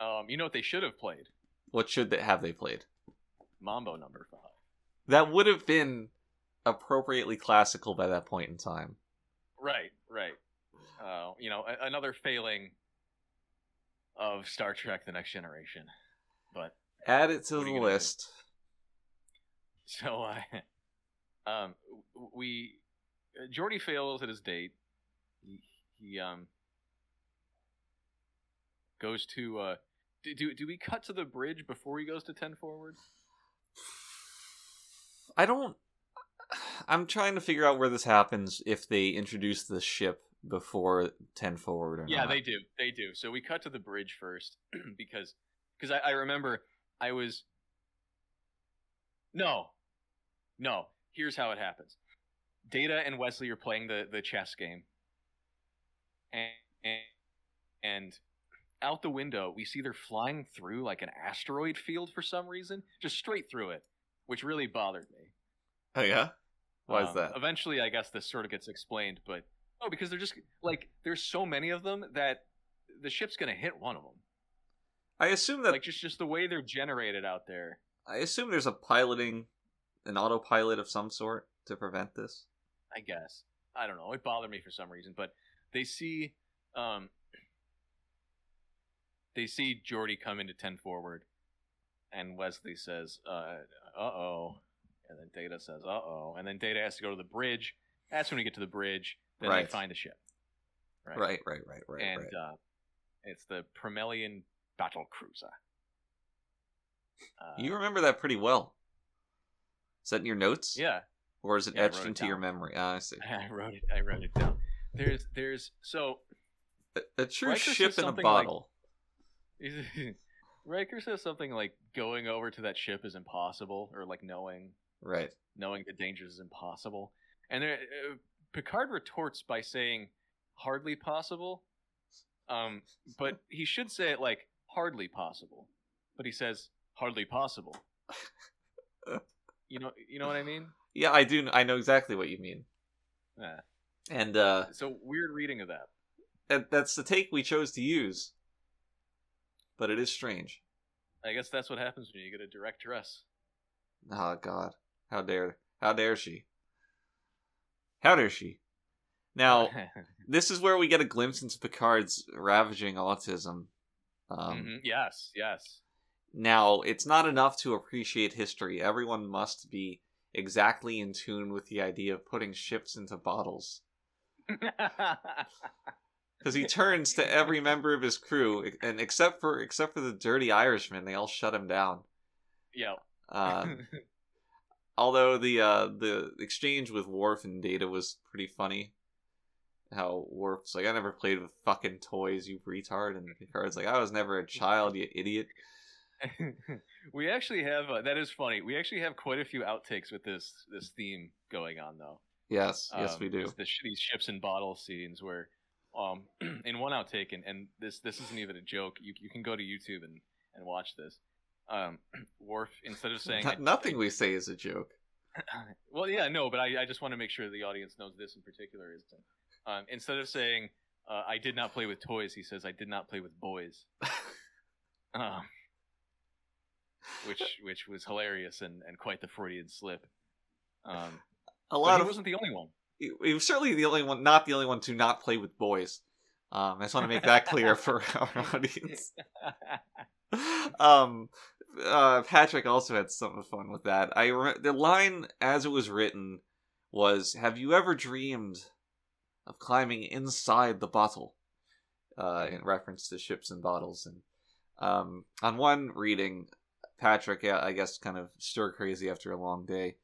Speaker 4: um you know what they should have played
Speaker 3: What should they have they played?
Speaker 4: mambo number five
Speaker 3: That would have been appropriately classical by that point in time.
Speaker 4: Right, right. Uh, you know, a- another failing of Star Trek: The Next Generation. But
Speaker 3: Add it to the
Speaker 4: gonna do?
Speaker 3: list.
Speaker 4: so, uh, um, we Geordi fails at his date. He, he um goes to uh. Do, do do we cut to the bridge before he goes to ten forward?
Speaker 3: I don't. I'm trying to figure out where this happens if they introduce the ship before 10 forward or
Speaker 4: Yeah,
Speaker 3: not.
Speaker 4: they do. They do. So we cut to the bridge first because because I, I remember I was no, no. Here's how it happens. Data and Wesley are playing the the chess game, and and, and out the window we see they're flying through like an asteroid field for some reason, just straight through it, which really bothered me.
Speaker 3: Oh, yeah? Why is
Speaker 4: Um,
Speaker 3: that?
Speaker 4: Eventually, I guess this sort of gets explained, but oh, because they're just like there's so many of them that the ship's gonna hit one of them.
Speaker 3: I assume that
Speaker 4: Like just just the way they're generated out there.
Speaker 3: I assume there's a piloting, an autopilot of some sort to prevent this.
Speaker 4: I guess I don't know. It bothered me for some reason, but they see um they see Geordi come into ten forward, and Wesley says, "Uh oh," and then Data says, "Uh oh," and then Data has to go to the bridge. That's when we get to the bridge. Then they find the ship.
Speaker 3: Right, right, right, right, right.
Speaker 4: and uh, it's the Promellian battle cruiser. Uh,
Speaker 3: you remember that pretty well. Is that in your notes?
Speaker 4: yeah,
Speaker 3: Or is it
Speaker 4: Yeah,
Speaker 3: etched
Speaker 4: it
Speaker 3: into your memory? Ah, I see.
Speaker 4: I wrote it. I wrote it down. There's, there's so
Speaker 3: A, a true
Speaker 4: Riker
Speaker 3: ship in a
Speaker 4: something like-
Speaker 3: bottle.
Speaker 4: Riker says something like going over to that ship is impossible, or like knowing
Speaker 3: Right.
Speaker 4: knowing the dangers is impossible. And there, uh, Picard retorts by saying hardly possible. Um, but he should say it like hardly possible. But he says hardly possible. you know, you know what I mean?
Speaker 3: Yeah, I do. I know exactly what you mean.
Speaker 4: Yeah.
Speaker 3: And uh,
Speaker 4: So weird reading of that.
Speaker 3: that, that's the take we chose to use. But it is strange.
Speaker 4: I guess that's what happens when you get a direct dress.
Speaker 3: Oh God, how dare, how dare she? How dare she? Now, this is where we get a glimpse into Picard's ravaging autism. Um,
Speaker 4: Mhm, Yes, yes.
Speaker 3: Now, it's not enough to appreciate history. Everyone must be exactly in tune with the idea of putting ships into bottles. Because he turns to every member of his crew, and except for except for the dirty Irishman, they all shut him down.
Speaker 4: yeah.
Speaker 3: Uh, although the uh, the exchange with Worf and Data was pretty funny. How Worf's like, I never played with fucking toys, you retard, and Picard's like, I was never a child, you idiot.
Speaker 4: we actually have uh, that is funny. We actually have quite a few outtakes with this this theme going on though.
Speaker 3: Yes, yes,
Speaker 4: Um,
Speaker 3: we do.
Speaker 4: The, sh- these ships and bottle scenes where, um, in one outtake, and, and this this isn't even a joke. You you can go to YouTube and and watch this. Um, Worf instead of saying
Speaker 3: No-
Speaker 4: I-
Speaker 3: nothing we say is a joke.
Speaker 4: well, yeah, no, but I, I just want to make sure the audience knows this in particular is um, instead of saying uh, I did not play with toys, he says I did not play with boys. um, which which was hilarious and, and quite the Freudian slip. Um,
Speaker 3: A
Speaker 4: but
Speaker 3: lot
Speaker 4: he
Speaker 3: of
Speaker 4: wasn't the only one.
Speaker 3: He, was certainly the only one, not the only one to not play with boys. Um, I just want to make that clear for our audience. um, uh, Patrick also had some fun with that. I re- the line as it was written was, "Have you ever dreamed of climbing inside the bottle?" Uh, in reference to ships and bottles, and um, on one reading, Patrick, I guess, kind of stir crazy after a long day.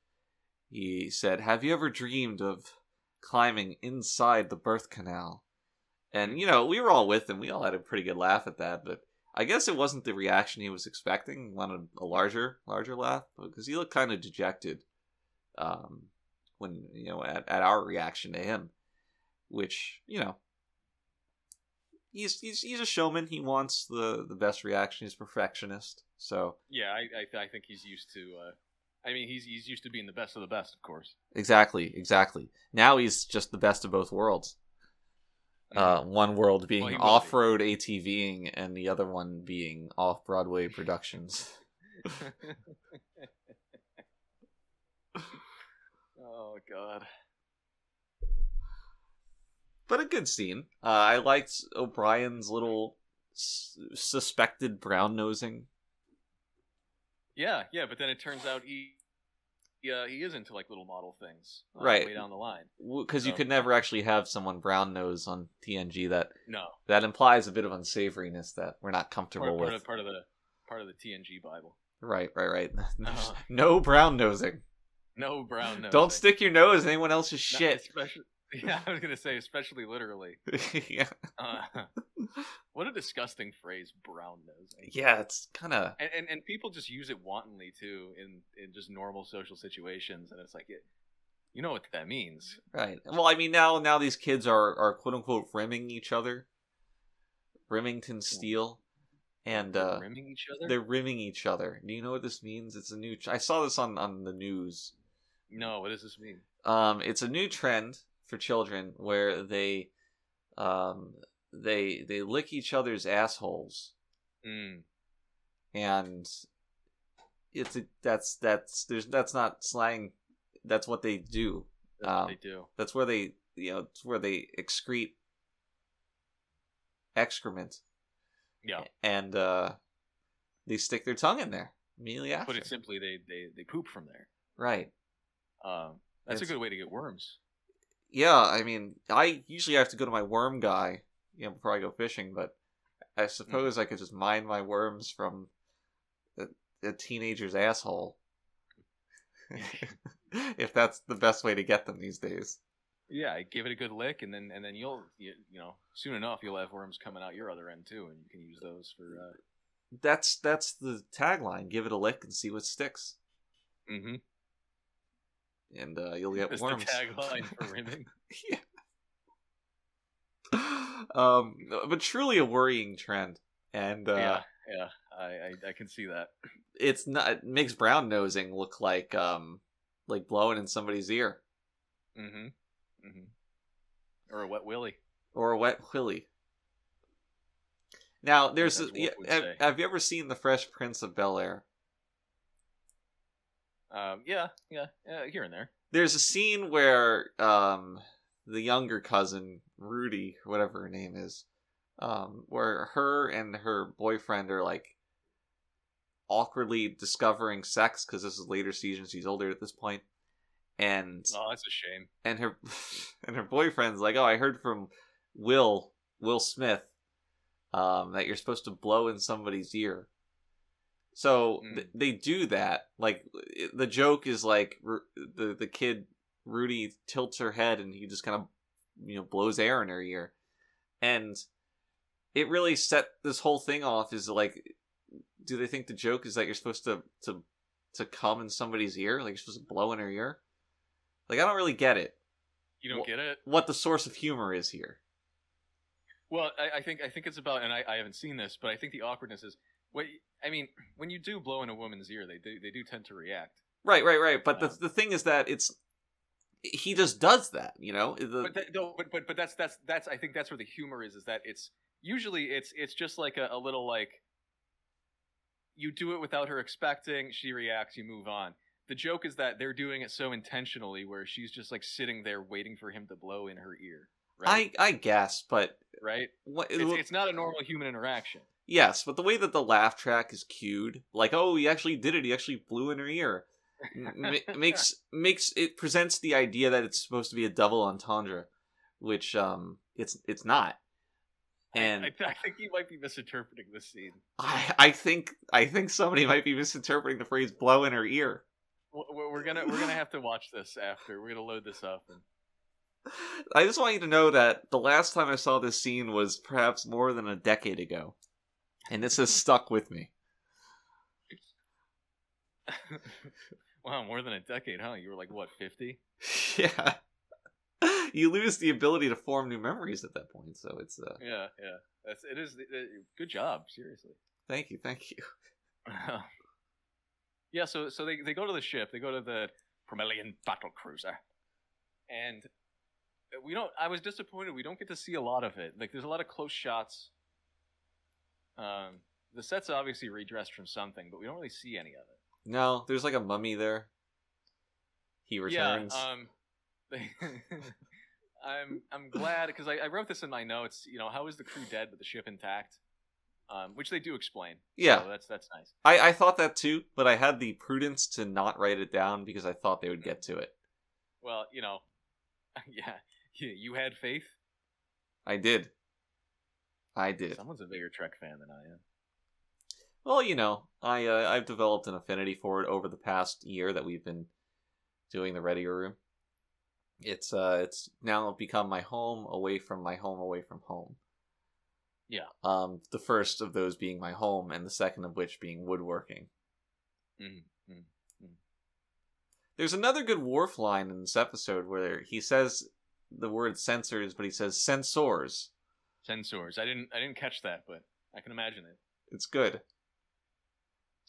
Speaker 3: He said, "Have you ever dreamed of climbing inside the birth canal?" And you know, we were all with him. We all had a pretty good laugh at that, but I guess it wasn't the reaction he was expecting. He wanted a larger, larger laugh because he looked kind of dejected um, when you know at, at our reaction to him, which you know he's he's he's a showman. He wants the the best reaction. He's perfectionist. So
Speaker 4: yeah, I, I I think he's used to. Uh, I mean, he's he's used to being the best of the best, of course.
Speaker 3: exactly, exactly. Now he's just the best of both worlds. Uh, one world being
Speaker 4: Well, will be.
Speaker 3: off-road ATVing, and the other one being off-Broadway productions.
Speaker 4: oh God.
Speaker 3: but a good scene. Uh, I liked O'Brien's little s- suspected brown nosing.
Speaker 4: Yeah, yeah, but then it turns out he, yeah, he is into like little model things, uh,
Speaker 3: Right.
Speaker 4: Way down the line.
Speaker 3: Because you
Speaker 4: Oh.
Speaker 3: could never actually have someone brown nose on TNG. That
Speaker 4: No,
Speaker 3: that implies a bit of unsavoriness that we're not comfortable
Speaker 4: part,
Speaker 3: with.
Speaker 4: of, part of the part of the TNG Bible.
Speaker 3: Right, right, right.
Speaker 4: Uh-huh.
Speaker 3: no brown nosing.
Speaker 4: No brown nose.
Speaker 3: Don't stick your nose in anyone else's shit.
Speaker 4: Especially, yeah, I was gonna say, especially literally.
Speaker 3: yeah.
Speaker 4: Uh, what a disgusting phrase, brown nosing.
Speaker 3: yeah, it's kind of
Speaker 4: And, and and people just use it wantonly too in in just normal social situations, and it's like, it, you know what that means.
Speaker 3: right. Well, I mean, now now these kids are are quote unquote rimming each other, Remington Steele, and uh,
Speaker 4: rimming each other.
Speaker 3: they're rimming each other. Do you know what this means? It's a new. I saw this on on the news.
Speaker 4: No, what does this mean?
Speaker 3: Um, it's a new trend for children where they, um, they they lick each other's assholes,
Speaker 4: Mm.
Speaker 3: and it's a, that's that's there's that's not slang. That's what they do.
Speaker 4: That's
Speaker 3: Um,
Speaker 4: they do.
Speaker 3: That's where they you know it's where they excrete excrement
Speaker 4: Yeah.
Speaker 3: and uh, they stick their tongue in there immediately after.
Speaker 4: Put it simply, they they they poop from there.
Speaker 3: right.
Speaker 4: Um, that's
Speaker 3: It's-
Speaker 4: a good way to get worms.
Speaker 3: Yeah, I mean, I usually have to go to my worm guy, you know, before I go fishing. But I suppose I could just mine my worms from a, a teenager's asshole, if that's the best way to get them these days.
Speaker 4: Yeah, give it a good lick, and then and then you'll you, you know soon enough you'll have worms coming out your other end too, and you can use those for. Uh,
Speaker 3: That's that's the tagline: "Give it a lick and see what sticks,"
Speaker 4: mm-hmm.
Speaker 3: And uh, you'll get
Speaker 4: That's
Speaker 3: worms.
Speaker 4: the tagline for rimming.
Speaker 3: yeah. Um, but truly a worrying trend, and uh,
Speaker 4: yeah, yeah, I, I I can see that.
Speaker 3: it's not it makes brown nosing look like um like blowing in somebody's ear
Speaker 4: Mm-hmm. Mm-hmm. Or a wet willy.
Speaker 3: or a wet willy. Now there's a, yeah, have, have you ever seen the Fresh Prince of Bel Air?
Speaker 4: Um, yeah, yeah, yeah, here and there.
Speaker 3: There's a scene where um the younger cousin Rudy, whatever her name is, um, where her and her boyfriend are like awkwardly discovering sex because this is later seasons. She's older at this point, and
Speaker 4: Oh, that's a shame.
Speaker 3: and her and her boyfriend's like, "Oh, I heard from Will Will Smith um, that you're supposed to blow in somebody's ear." So th-
Speaker 4: Mm.
Speaker 3: they do that. Like it- the joke is like Ru- the the kid Rudy tilts her head and he just kind of you know blows air in her ear, and it really set this whole thing off. Is like, do they think the joke is that you're supposed to to to come in somebody's ear, like you're supposed to blow in her ear? Like I don't really get it
Speaker 4: You don't
Speaker 3: Wha-
Speaker 4: get it?
Speaker 3: what the source of humor is here.
Speaker 4: Well, I, I think I think it's about, and I, I haven't seen this, but I think the awkwardness is, what I mean, when you do blow in a woman's ear, they do they do tend to react.
Speaker 3: Right, right, right. But the
Speaker 4: Um,
Speaker 3: the thing is that it's he just does that, you know. The,
Speaker 4: But that, no, but but but that's that's that's I think that's where the humor is. Is that it's usually it's it's just like a, a little like you do it without her expecting. She reacts. You move on. The joke is that they're doing it so intentionally, where she's just like sitting there waiting for him to blow in her ear. Right.
Speaker 3: I I guess, but
Speaker 4: right.
Speaker 3: what?
Speaker 4: It's, it's not a normal human interaction.
Speaker 3: Yes, but the way that the laugh track is cued, like oh, he actually did it. He actually blew in her ear. M- makes makes it presents the idea that it's supposed to be a double entendre, which um it's it's not. And
Speaker 4: I, I think you might be misinterpreting this scene.
Speaker 3: I, I think I think somebody might be misinterpreting the phrase "blow in her ear."
Speaker 4: We're gonna we're gonna have to watch this after. We're gonna load this up. And...
Speaker 3: I just want you to know that the last time I saw this scene was perhaps more than a decade ago, and this has stuck with me.
Speaker 4: wow, more than a decade, huh? You were like what, fifty?
Speaker 3: yeah, you lose the ability to form new memories at that point. So it's uh,
Speaker 4: Yeah, yeah. That's it. Is it, good job? Seriously.
Speaker 3: thank you, thank you.
Speaker 4: yeah. So so they they go to the ship. They go to the Promellian battle cruiser, and we don't. I was disappointed. We don't get to see a lot of it. Like there's a lot of close shots. Um, the set's obviously redressed from something, but we don't really see any of it.
Speaker 3: No, there's like a mummy there. He returns.
Speaker 4: Yeah, um, I'm I'm glad because I, I wrote this in my notes. You know, how is the crew dead but the ship intact? Um, which they do explain.
Speaker 3: Yeah.
Speaker 4: so that's that's nice.
Speaker 3: I, I thought that too, but I had the prudence to not write it down because I thought they would get to it.
Speaker 4: Well, you know, yeah, you, you had faith.
Speaker 3: I did. I did.
Speaker 4: Someone's a bigger Trek fan than I am.
Speaker 3: Well, you know, I uh, I've developed an affinity for it over the past year that we've been doing the Readier Room. It's uh it's now become my home away from my home away from home.
Speaker 4: Yeah.
Speaker 3: Um the first of those being my home and the second of which being woodworking.
Speaker 4: Mm-hmm. mm, mm.
Speaker 3: There's another good Worf line in this episode where he says the word sensors but he says sensors.
Speaker 4: Sensors. I didn't I didn't catch that, but I can imagine it.
Speaker 3: It's good.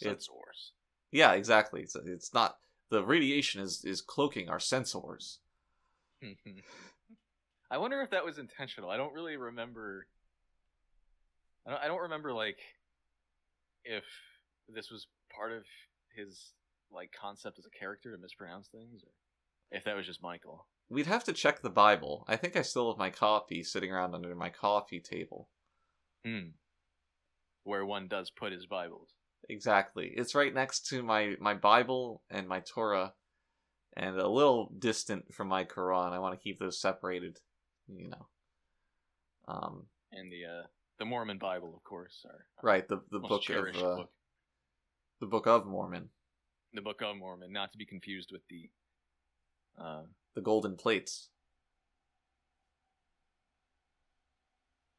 Speaker 3: It's-
Speaker 4: Sensors.
Speaker 3: Yeah, exactly. It's, it's not the radiation is is cloaking our sensors.
Speaker 4: I wonder if that was intentional. I don't really remember. I don't, I don't remember like if this was part of his like concept as a character to mispronounce things, or if that was just Michael.
Speaker 3: We'd have to check the Bible. I think I still have my copy sitting around under my coffee table.
Speaker 4: Hmm. Where one does put his Bibles.
Speaker 3: Exactly. It's right next to my my Bible and my Torah and a little distant from my Quran. I want to keep those separated, you know. Um
Speaker 4: And the uh, the Mormon Bible, of course, our
Speaker 3: right, the the book of uh,
Speaker 4: book,
Speaker 3: the Book of Mormon,
Speaker 4: the Book of Mormon, not to be confused with the. Uh,
Speaker 3: the golden plates.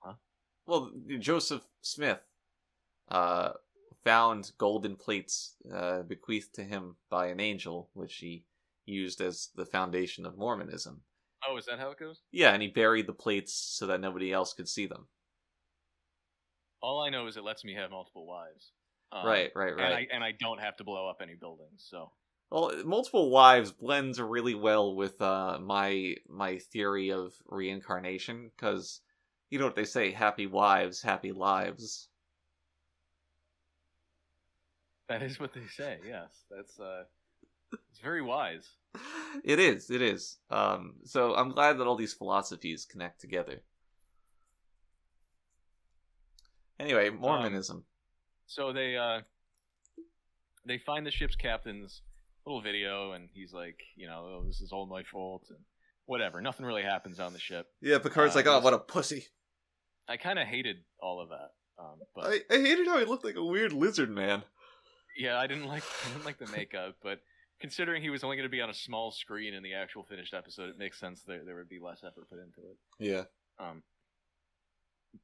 Speaker 4: Huh?
Speaker 3: Well, Joseph Smith uh found golden plates uh, bequeathed to him by an angel, which he used as the foundation of Mormonism.
Speaker 4: oh, is that how it goes?
Speaker 3: Yeah, and he buried the plates so that nobody else could see them.
Speaker 4: All I know is it lets me have multiple wives. Um,
Speaker 3: right, right,
Speaker 4: And
Speaker 3: right.
Speaker 4: I and I don't have to blow up any buildings. So
Speaker 3: Well, multiple wives blends really well with uh, my my theory of reincarnation because you know what they say: happy wives, happy lives.
Speaker 4: that is what they say. Yes, that's uh, it's very wise.
Speaker 3: It is, it is. Um, so I'm glad that all these philosophies connect together. Anyway, Mormonism.
Speaker 4: So they uh, they find the ship's captain's little video, and he's like, you know, oh, this is all my fault, and whatever. Nothing really happens on the ship.
Speaker 3: yeah, Picard's
Speaker 4: uh,
Speaker 3: like, oh, what a pussy.
Speaker 4: I kind of hated all of that. Um, but
Speaker 3: I, I hated how he looked like a weird lizard man.
Speaker 4: yeah, I didn't like I didn't like the makeup, but considering he was only going to be on a small screen in the actual finished episode, it makes sense that there would be less effort put into it.
Speaker 3: Yeah.
Speaker 4: Um,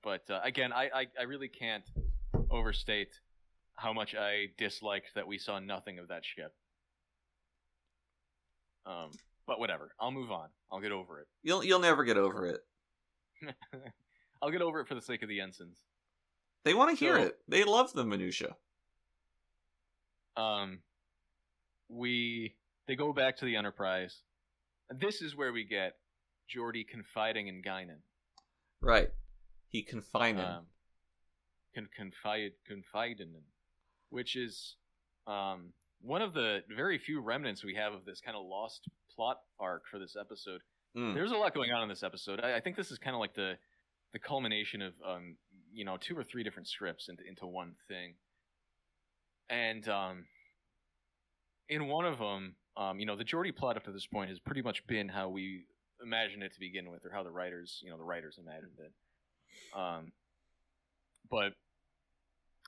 Speaker 4: but uh, again, I, I I really can't overstate how much I disliked that we saw nothing of that ship. Um, but whatever, I'll move on. I'll get over it.
Speaker 3: You'll you'll never get over it.
Speaker 4: I'll get over it for the sake of the ensigns.
Speaker 3: They want to hear
Speaker 4: So-
Speaker 3: it. They love the minutia.
Speaker 4: um, we they go back to the Enterprise. This is where we get Geordi confiding in Guinan.
Speaker 3: Right. He confined him.
Speaker 4: Um, con- confide confide in him. which is um, one of the very few remnants we have of this kind of lost plot arc for this episode.
Speaker 3: Mm.
Speaker 4: There's a lot going on in this episode. I, I think this is kind of like the the culmination of um, you know two or three different scripts into into one thing. And um, in one of them, um, you know, the Geordi plot up to this point has pretty much been how we imagined it to begin with, or how the writers, you know, the writers imagined it. Um, but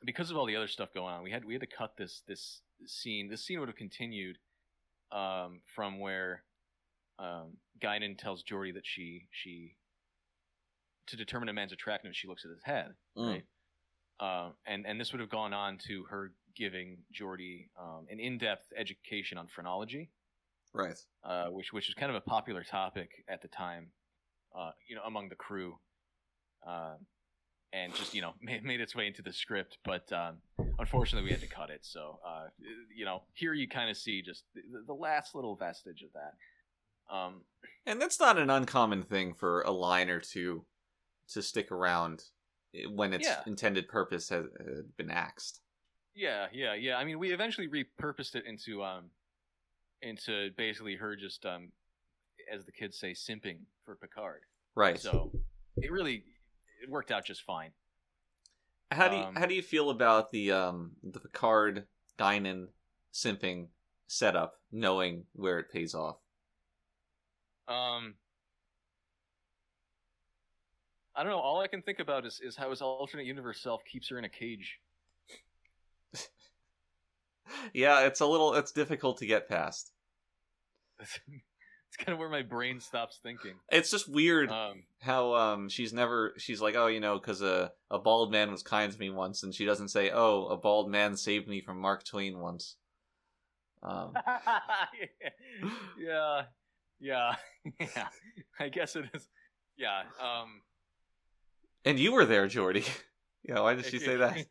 Speaker 4: because of all the other stuff going on, we had we had to cut this this scene. This scene would have continued um, from where um, Guinan tells Geordi that she she to determine a man's attractiveness, she looks at his head,
Speaker 3: Mm.
Speaker 4: right? Uh, and and this would have gone on to her giving Geordi um, an in-depth education on phrenology,
Speaker 3: Right.
Speaker 4: uh, which which is kind of a popular topic at the time, uh, you know, among the crew, uh, and just you know made, made its way into the script. But um, unfortunately, we had to cut it. So uh, you know, here you kind of see just the, the last little vestige of that. Um,
Speaker 3: And that's not an uncommon thing for a line or two to stick around when its
Speaker 4: Yeah.
Speaker 3: intended purpose has been axed.
Speaker 4: Yeah, yeah, yeah. I mean, we eventually repurposed it into um, into basically her just um, as the kids say, simping for Picard.
Speaker 3: Right.
Speaker 4: So it really it worked out just fine.
Speaker 3: how do you
Speaker 4: um,
Speaker 3: how do you feel about the um the Picard Guinan simping setup, knowing where it pays off?
Speaker 4: Um, I don't know. All I can think about is is how his alternate universe self keeps her in a cage.
Speaker 3: Yeah, it's a little it's difficult to get past.
Speaker 4: kind of where my brain stops thinking.
Speaker 3: It's just weird
Speaker 4: Um,
Speaker 3: how um she's never she's like oh you know because a a bald man was kind to me once and she doesn't say oh a bald man saved me from Mark Twain once. Um,
Speaker 4: yeah, yeah, yeah. I guess it is. Yeah. Um,
Speaker 3: and you were there, Geordi. yeah, why did she say that?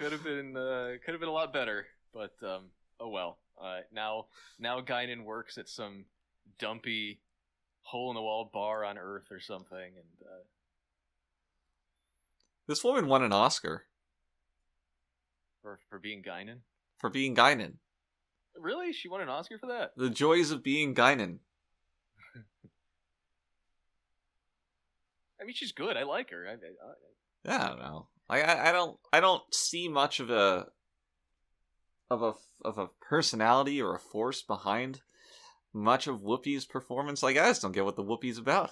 Speaker 4: Could have been uh, could have been a lot better, but um, oh well. Uh, now now Guinan works at some dumpy hole in the wall bar on Earth or something, and uh,
Speaker 3: This woman won an Oscar
Speaker 4: for for being Guinan.
Speaker 3: for being Guinan.
Speaker 4: Really, she won an Oscar for that?
Speaker 3: The joys of being Guinan.
Speaker 4: I mean, she's good. I like her. I, I, I,
Speaker 3: Yeah, I don't know. I, I I don't I don't see much of a of a of a personality or a force behind much of Whoopi's performance. Like I just don't get what the Whoopi's about.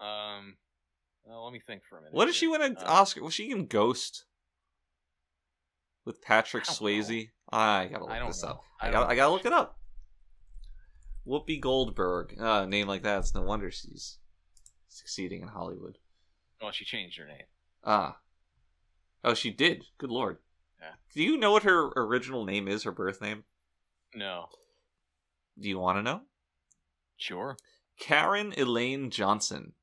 Speaker 4: Um, well, let me think for a minute.
Speaker 3: What did she win an
Speaker 4: Uh,
Speaker 3: Oscar? Was she in Ghost with Patrick
Speaker 4: I
Speaker 3: Swayze? I gotta look
Speaker 4: I
Speaker 3: this
Speaker 4: know.
Speaker 3: up.
Speaker 4: I
Speaker 3: I, gotta, I gotta look it up. Whoopi Goldberg. Uh, a name like that. It's no wonder she's succeeding in Hollywood.
Speaker 4: Well, she changed her name.
Speaker 3: Ah. Oh, she did. Good lord.
Speaker 4: Yeah.
Speaker 3: Do you know what her original name is? Her birth name?
Speaker 4: No.
Speaker 3: Do you want to know?
Speaker 4: Sure.
Speaker 3: Caryn Elaine Johnson.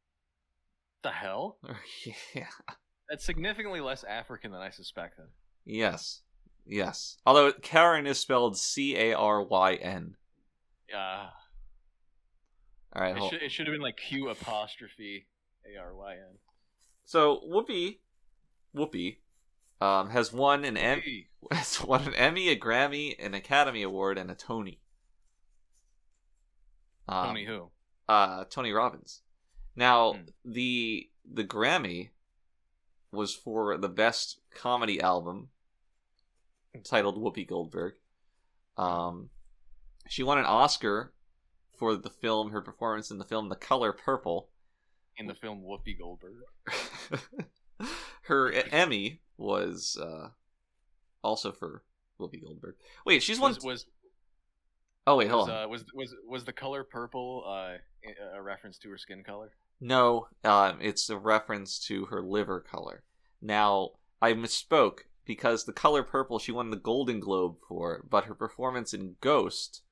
Speaker 4: The hell?
Speaker 3: yeah.
Speaker 4: That's significantly less African than I suspected.
Speaker 3: Yes. Yes. Although Karen is spelled C A R Y N.
Speaker 4: Uh,
Speaker 3: All right.
Speaker 4: it, should, it should have been like Q apostrophe A R Y N.
Speaker 3: So Whoopi, Whoopi, um, has won an em-
Speaker 4: Hey.
Speaker 3: has won an Emmy, a Grammy, an Academy Award, and a Tony. Um,
Speaker 4: Tony who?
Speaker 3: uh, Tony Robbins. Now
Speaker 4: Hmm.
Speaker 3: the the Grammy was for the best comedy album, titled Whoopi Goldberg. Um, she won an Oscar for the film, her performance in the film The Color Purple.
Speaker 4: In the film Whoopi Goldberg.
Speaker 3: her Emmy was uh, also for Whoopi Goldberg. Wait, she's.
Speaker 4: Was was
Speaker 3: oh wait,
Speaker 4: was,
Speaker 3: hold on.
Speaker 4: uh, was was was the color purple uh, a- a reference to her skin color?
Speaker 3: No, um, it's a reference to her liver color. Now, I misspoke because the color purple she won the Golden Globe for, but her performance in Ghost,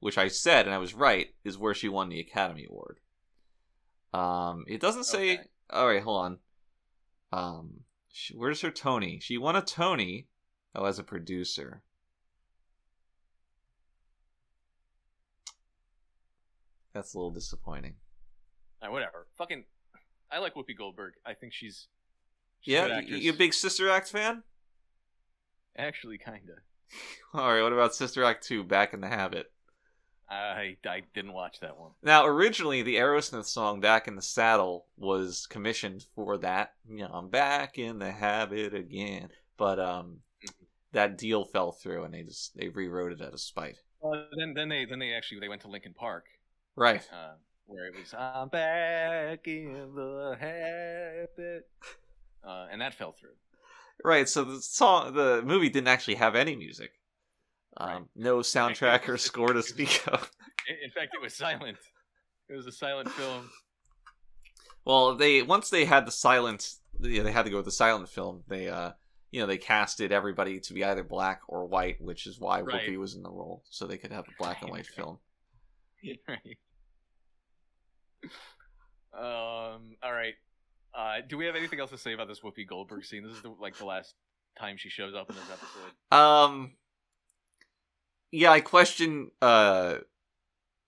Speaker 3: which I said and I was right, is where she won the Academy Award. Um, it doesn't say.
Speaker 4: Okay.
Speaker 3: All right, hold on. Um, she, where's her Tony? She won a Tony. Oh, as a producer. That's a little disappointing.
Speaker 4: Uh, whatever. Fucking. I like Whoopi Goldberg. I think she's. she's
Speaker 3: Yeah, you a big Sister Act fan?
Speaker 4: Actually, kinda.
Speaker 3: All right. What about Sister Act two? Back in the Habit.
Speaker 4: I I didn't watch that one.
Speaker 3: Now, originally, the Aerosmith song "Back in the Saddle" was commissioned for that. You know, I'm back in the habit again, but um,
Speaker 4: Mhm.
Speaker 3: that deal fell through, and they just they rewrote it out of spite.
Speaker 4: Then then they then they actually they went to Linkin Park,
Speaker 3: Right.
Speaker 4: uh, where it was I'm back in the habit, uh, and that fell through.
Speaker 3: Right. So the song, the movie didn't actually have any music. Um,
Speaker 4: Right.
Speaker 3: no soundtrack or score to speak of.
Speaker 4: In, fact, it was silent. It was a silent film.
Speaker 3: Well, they once they had the silent, they had to go with the silent film. They, uh, you know, they casted everybody to be either black or white, which is why
Speaker 4: Right.
Speaker 3: Whoopi was in the role, so they could have a black and white film.
Speaker 4: right. Um. All right. Uh, do we have anything else to say about this Whoopi Goldberg scene? This is the, like the last time she shows up in this episode.
Speaker 3: Um, yeah, I question. Uh,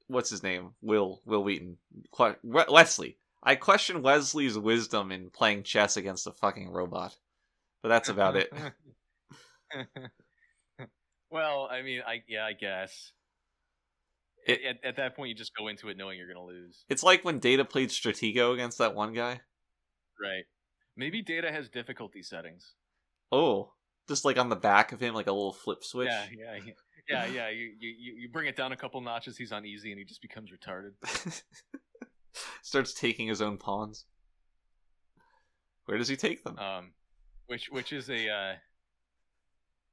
Speaker 3: what's his name? Will Wil Wheaton? Que- Wesley. I question Wesley's wisdom in playing chess against a fucking robot, but that's about it.
Speaker 4: well, I mean, I yeah, I guess.
Speaker 3: It-
Speaker 4: at, at that point, you just go into it knowing you're gonna lose,
Speaker 3: It's like when Data played Stratego against that one guy.
Speaker 4: right? Maybe Data has difficulty settings.
Speaker 3: Oh, just like on the back of him, like a little flip switch.
Speaker 4: Yeah, yeah, yeah, yeah. You, you you bring it down a couple notches, he's uneasy, and he just becomes retarded.
Speaker 3: Starts taking his own pawns. Where does he take them?
Speaker 4: um, which which is a uh,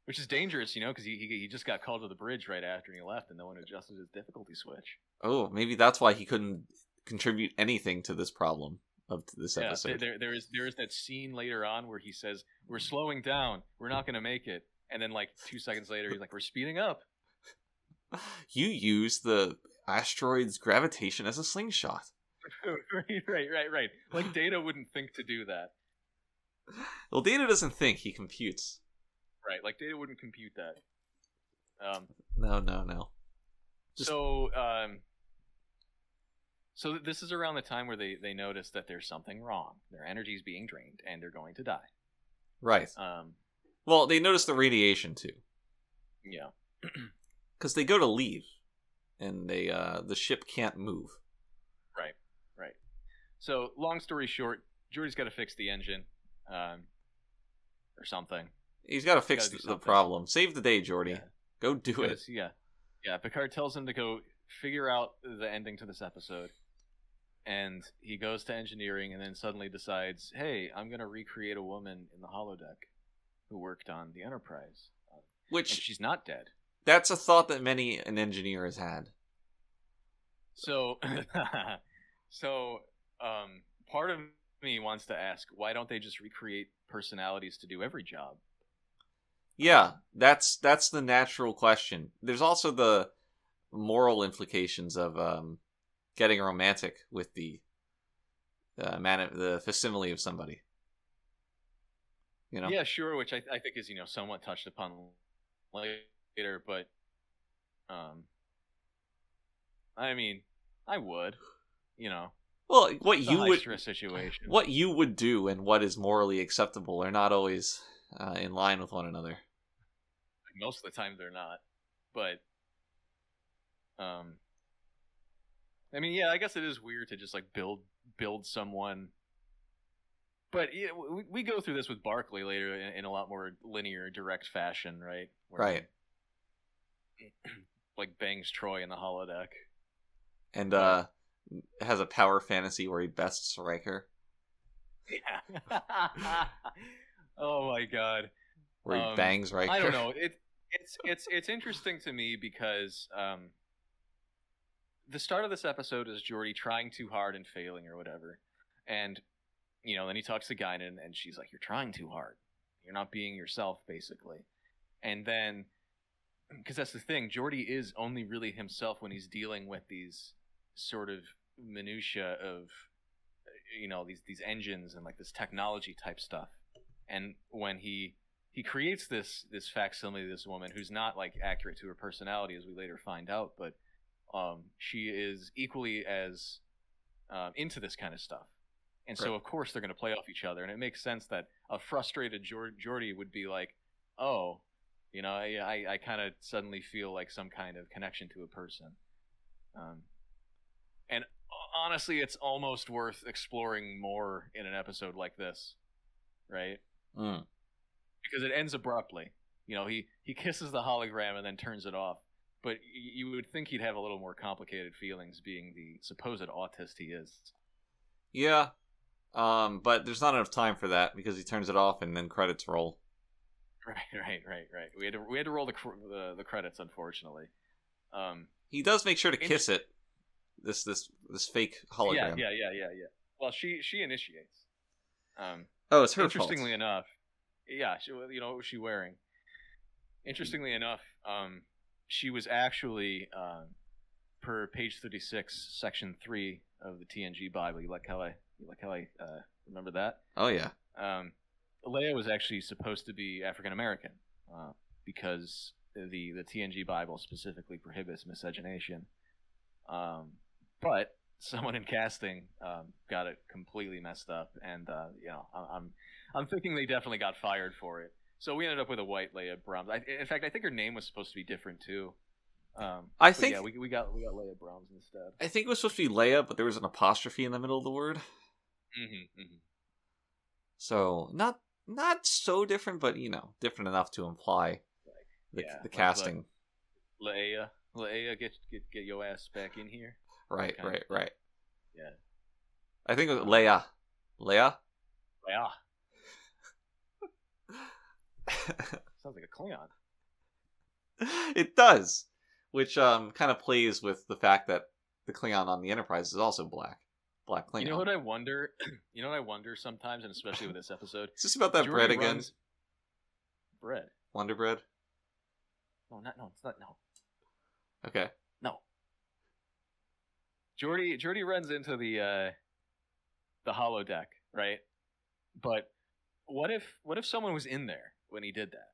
Speaker 4: which is dangerous, you know, because he, he he just got called to the bridge right after he left, and no one adjusted his difficulty switch.
Speaker 3: oh, maybe that's why he couldn't contribute anything to this problem of this
Speaker 4: Yeah,
Speaker 3: episode.
Speaker 4: there there is there is that scene later on where he says, "We're slowing down, we're not going to make it," and then like two seconds later, he's like, "We're speeding up."
Speaker 3: You use the asteroid's gravitation as a slingshot.
Speaker 4: right, right, right, right. Like Data wouldn't think to do that,
Speaker 3: Well, Data doesn't think; he computes.
Speaker 4: right? Like Data wouldn't compute that. Um,
Speaker 3: No, no, no. Just-
Speaker 4: so um so this is around the time where they they notice that there's something wrong their energy is being drained and they're going to die
Speaker 3: Right.
Speaker 4: um
Speaker 3: Well, they notice the radiation too,
Speaker 4: yeah
Speaker 3: because they go to leave, and they uh the ship can't move.
Speaker 4: right right so long story short Geordi's got to fix the engine um or something
Speaker 3: He's got to fix
Speaker 4: Gotta
Speaker 3: the problem. Save the day, Geordi.
Speaker 4: Yeah.
Speaker 3: Go do it.
Speaker 4: Yeah yeah picard tells him to go figure out the ending to this episode and he goes to engineering and then suddenly decides hey i'm going to recreate a woman in the holodeck who worked on the enterprise and
Speaker 3: Which
Speaker 4: she's not dead
Speaker 3: that's a thought that many an engineer has had.
Speaker 4: So, so um, part of me wants to ask, why don't they just recreate personalities to do every job?
Speaker 3: Yeah, that's that's the natural question. There's also the moral implications of um, getting romantic with the uh, man, the facsimile of somebody. You know,
Speaker 4: Yeah, sure. Which I, I think is you know somewhat touched upon later, but um, I mean, I would, you know,
Speaker 3: well, what you would
Speaker 4: situation.
Speaker 3: what you would do and what is morally acceptable are not always uh, in line with one another.
Speaker 4: most of the time they're not but um i mean yeah i guess it is weird to just like build build someone but yeah, we, we go through this with Barclay later in, in a lot more linear direct fashion right Where
Speaker 3: Right.
Speaker 4: he, like bangs Troi in the holodeck
Speaker 3: And uh, has a power fantasy where he bests Riker,
Speaker 4: yeah oh my god
Speaker 3: where he
Speaker 4: Um,
Speaker 3: bangs Riker.
Speaker 4: I don't know. It it's it's it's interesting to me because um, the start of this episode is Geordi trying too hard and failing or whatever, and you know then he talks to Guinan and she's like, "You're trying too hard. You're not being yourself, basically." And then because that's the thing, Geordi is only really himself when he's dealing with these sort of minutia of you know these these engines and like this technology type stuff and when he he creates this this facsimile of this woman who's not like accurate to her personality as we later find out but um, she is equally as um, into this kind of stuff. And so, of course, they're going to play off each other. And it makes sense that a frustrated Jor- Geordi would be like, oh, you know, I, I, I kind of suddenly feel like some kind of connection to a person. Um, and honestly, it's almost worth exploring more in an episode like this, right?
Speaker 3: Mm.
Speaker 4: Because it ends abruptly. You know, he, he kisses the hologram and then turns it off. But you would think he'd have a little more complicated feelings being the supposed autist he is.
Speaker 3: Yeah. Um, but there's not enough time for that because he turns it off and then credits roll.
Speaker 4: Right, right, right, right. We had to we had to roll the cr- the, the credits, unfortunately. Um,
Speaker 3: He does make sure to kiss it. This this this fake hologram.
Speaker 4: yeah, yeah, yeah, yeah, yeah. Well, she she initiates. Um,
Speaker 3: Oh, it's her
Speaker 4: interestingly
Speaker 3: fault.
Speaker 4: enough, yeah, she, you know what was she wearing? Interestingly enough, um, she was actually um, per page thirty six, section three of the TNG Bible. You like how I you like how I uh, remember that?
Speaker 3: Oh yeah.
Speaker 4: um, Leia was actually supposed to be African American uh, because the the TNG Bible specifically prohibits miscegenation. Um, but someone in casting um, got it completely messed up, and uh, you know I- I'm I'm thinking they definitely got fired for it. So we ended up with a white Leah Brahms. I, in fact, I think her name was supposed to be different too. Um,
Speaker 3: I think-
Speaker 4: yeah, we, we got we got Leah Brahms instead.
Speaker 3: I think it was supposed to be Leia, but there was an apostrophe in the middle of the word.
Speaker 4: Hmm hmm
Speaker 3: So not not so different, but you know, different enough to imply the,
Speaker 4: Yeah,
Speaker 3: the
Speaker 4: like-
Speaker 3: casting.
Speaker 4: Leia, Leia, get get get your ass back in here.
Speaker 3: right, right, right.
Speaker 4: Yeah.
Speaker 3: I think it was Leia. Leia.
Speaker 4: Leia. Sounds like a Klingon.
Speaker 3: it does, which um kind of plays with the fact that the Klingon on the Enterprise is also black, black Klingon.
Speaker 4: You know what I wonder? You know what I wonder sometimes, and especially with this episode.
Speaker 3: Is this about that
Speaker 4: Geordi
Speaker 3: bread again?
Speaker 4: runs- Bread?
Speaker 3: Wonder bread.
Speaker 4: No, not no. It's not no.
Speaker 3: Okay.
Speaker 4: No. Geordi Geordi runs into the uh the holodeck, right? But what if what if someone was in there when he did that?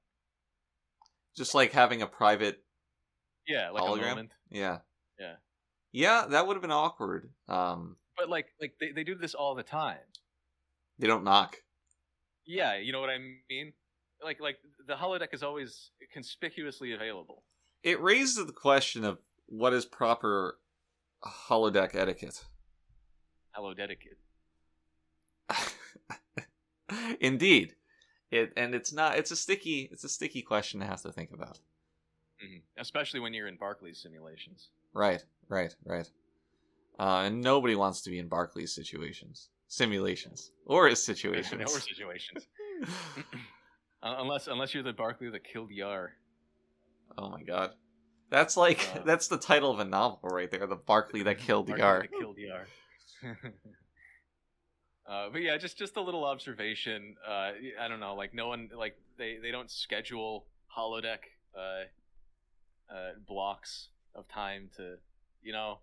Speaker 3: Just like having a private.
Speaker 4: Yeah, like
Speaker 3: Hologram?
Speaker 4: a moment.
Speaker 3: Yeah.
Speaker 4: Yeah.
Speaker 3: Yeah, that would have been awkward. Um,
Speaker 4: But like like they, they do this all the time.
Speaker 3: they don't knock.
Speaker 4: Yeah, you know what I mean? Like like the holodeck is always conspicuously available.
Speaker 3: It raises the question of what is proper holodeck etiquette.
Speaker 4: Hello, dedicated.
Speaker 3: Indeed, it and it's not. It's a sticky. It's a sticky question to have to think about.
Speaker 4: hmm Especially when you're in Barclays simulations.
Speaker 3: Right, right, right. Uh, and nobody wants to be in Barclay's situations, simulations, or his situations.
Speaker 4: or situations. Uh, unless unless you're the Barclay that killed Yar.
Speaker 3: oh my god, that's like
Speaker 4: Uh,
Speaker 3: that's the title of a novel right there. The Barclay that killed
Speaker 4: Barclay
Speaker 3: Yar.
Speaker 4: that killed Yar. uh, but yeah, just just a little observation. Uh, I don't know, like no one like they they don't schedule holodeck uh, uh, blocks of time to, you know,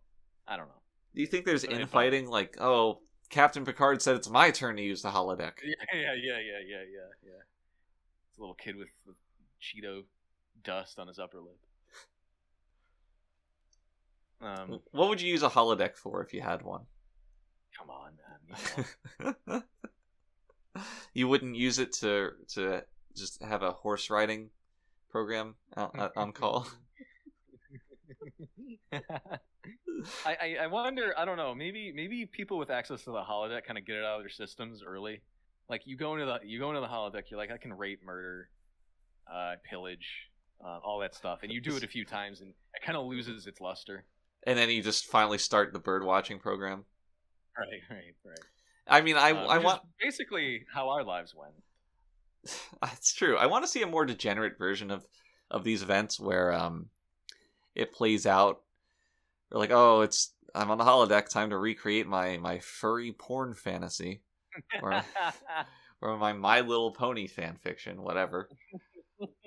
Speaker 4: I don't know.
Speaker 3: Do you think there's infighting? Like, oh, Captain Picard said it's my turn to use the holodeck.
Speaker 4: Yeah, yeah, yeah, yeah, yeah, yeah, yeah. It's a little kid with, with Cheeto dust on his upper lip. Um,
Speaker 3: What would you use a holodeck for if you had one?
Speaker 4: come on, man. You know,
Speaker 3: you wouldn't use it to to just have a horse riding program out on call.
Speaker 4: I, I I wonder. I don't know. Maybe maybe people with access to the holodeck kind of get it out of their systems early. Like you go into the you go into the holodeck, you're like, I can rape, murder, uh, pillage, uh, all that stuff, and you do it a few times, and it kind of loses its luster.
Speaker 3: and then you just finally start the bird watching program.
Speaker 4: Right, right, right.
Speaker 3: I mean, I
Speaker 4: Uh,
Speaker 3: I want
Speaker 4: basically how our lives went.
Speaker 3: it's true. I want to see a more degenerate version of of these events where um it plays out. Like, oh, it's I'm on the holodeck. Time to recreate my my furry porn fantasy or or my My Little Pony fan fiction, whatever.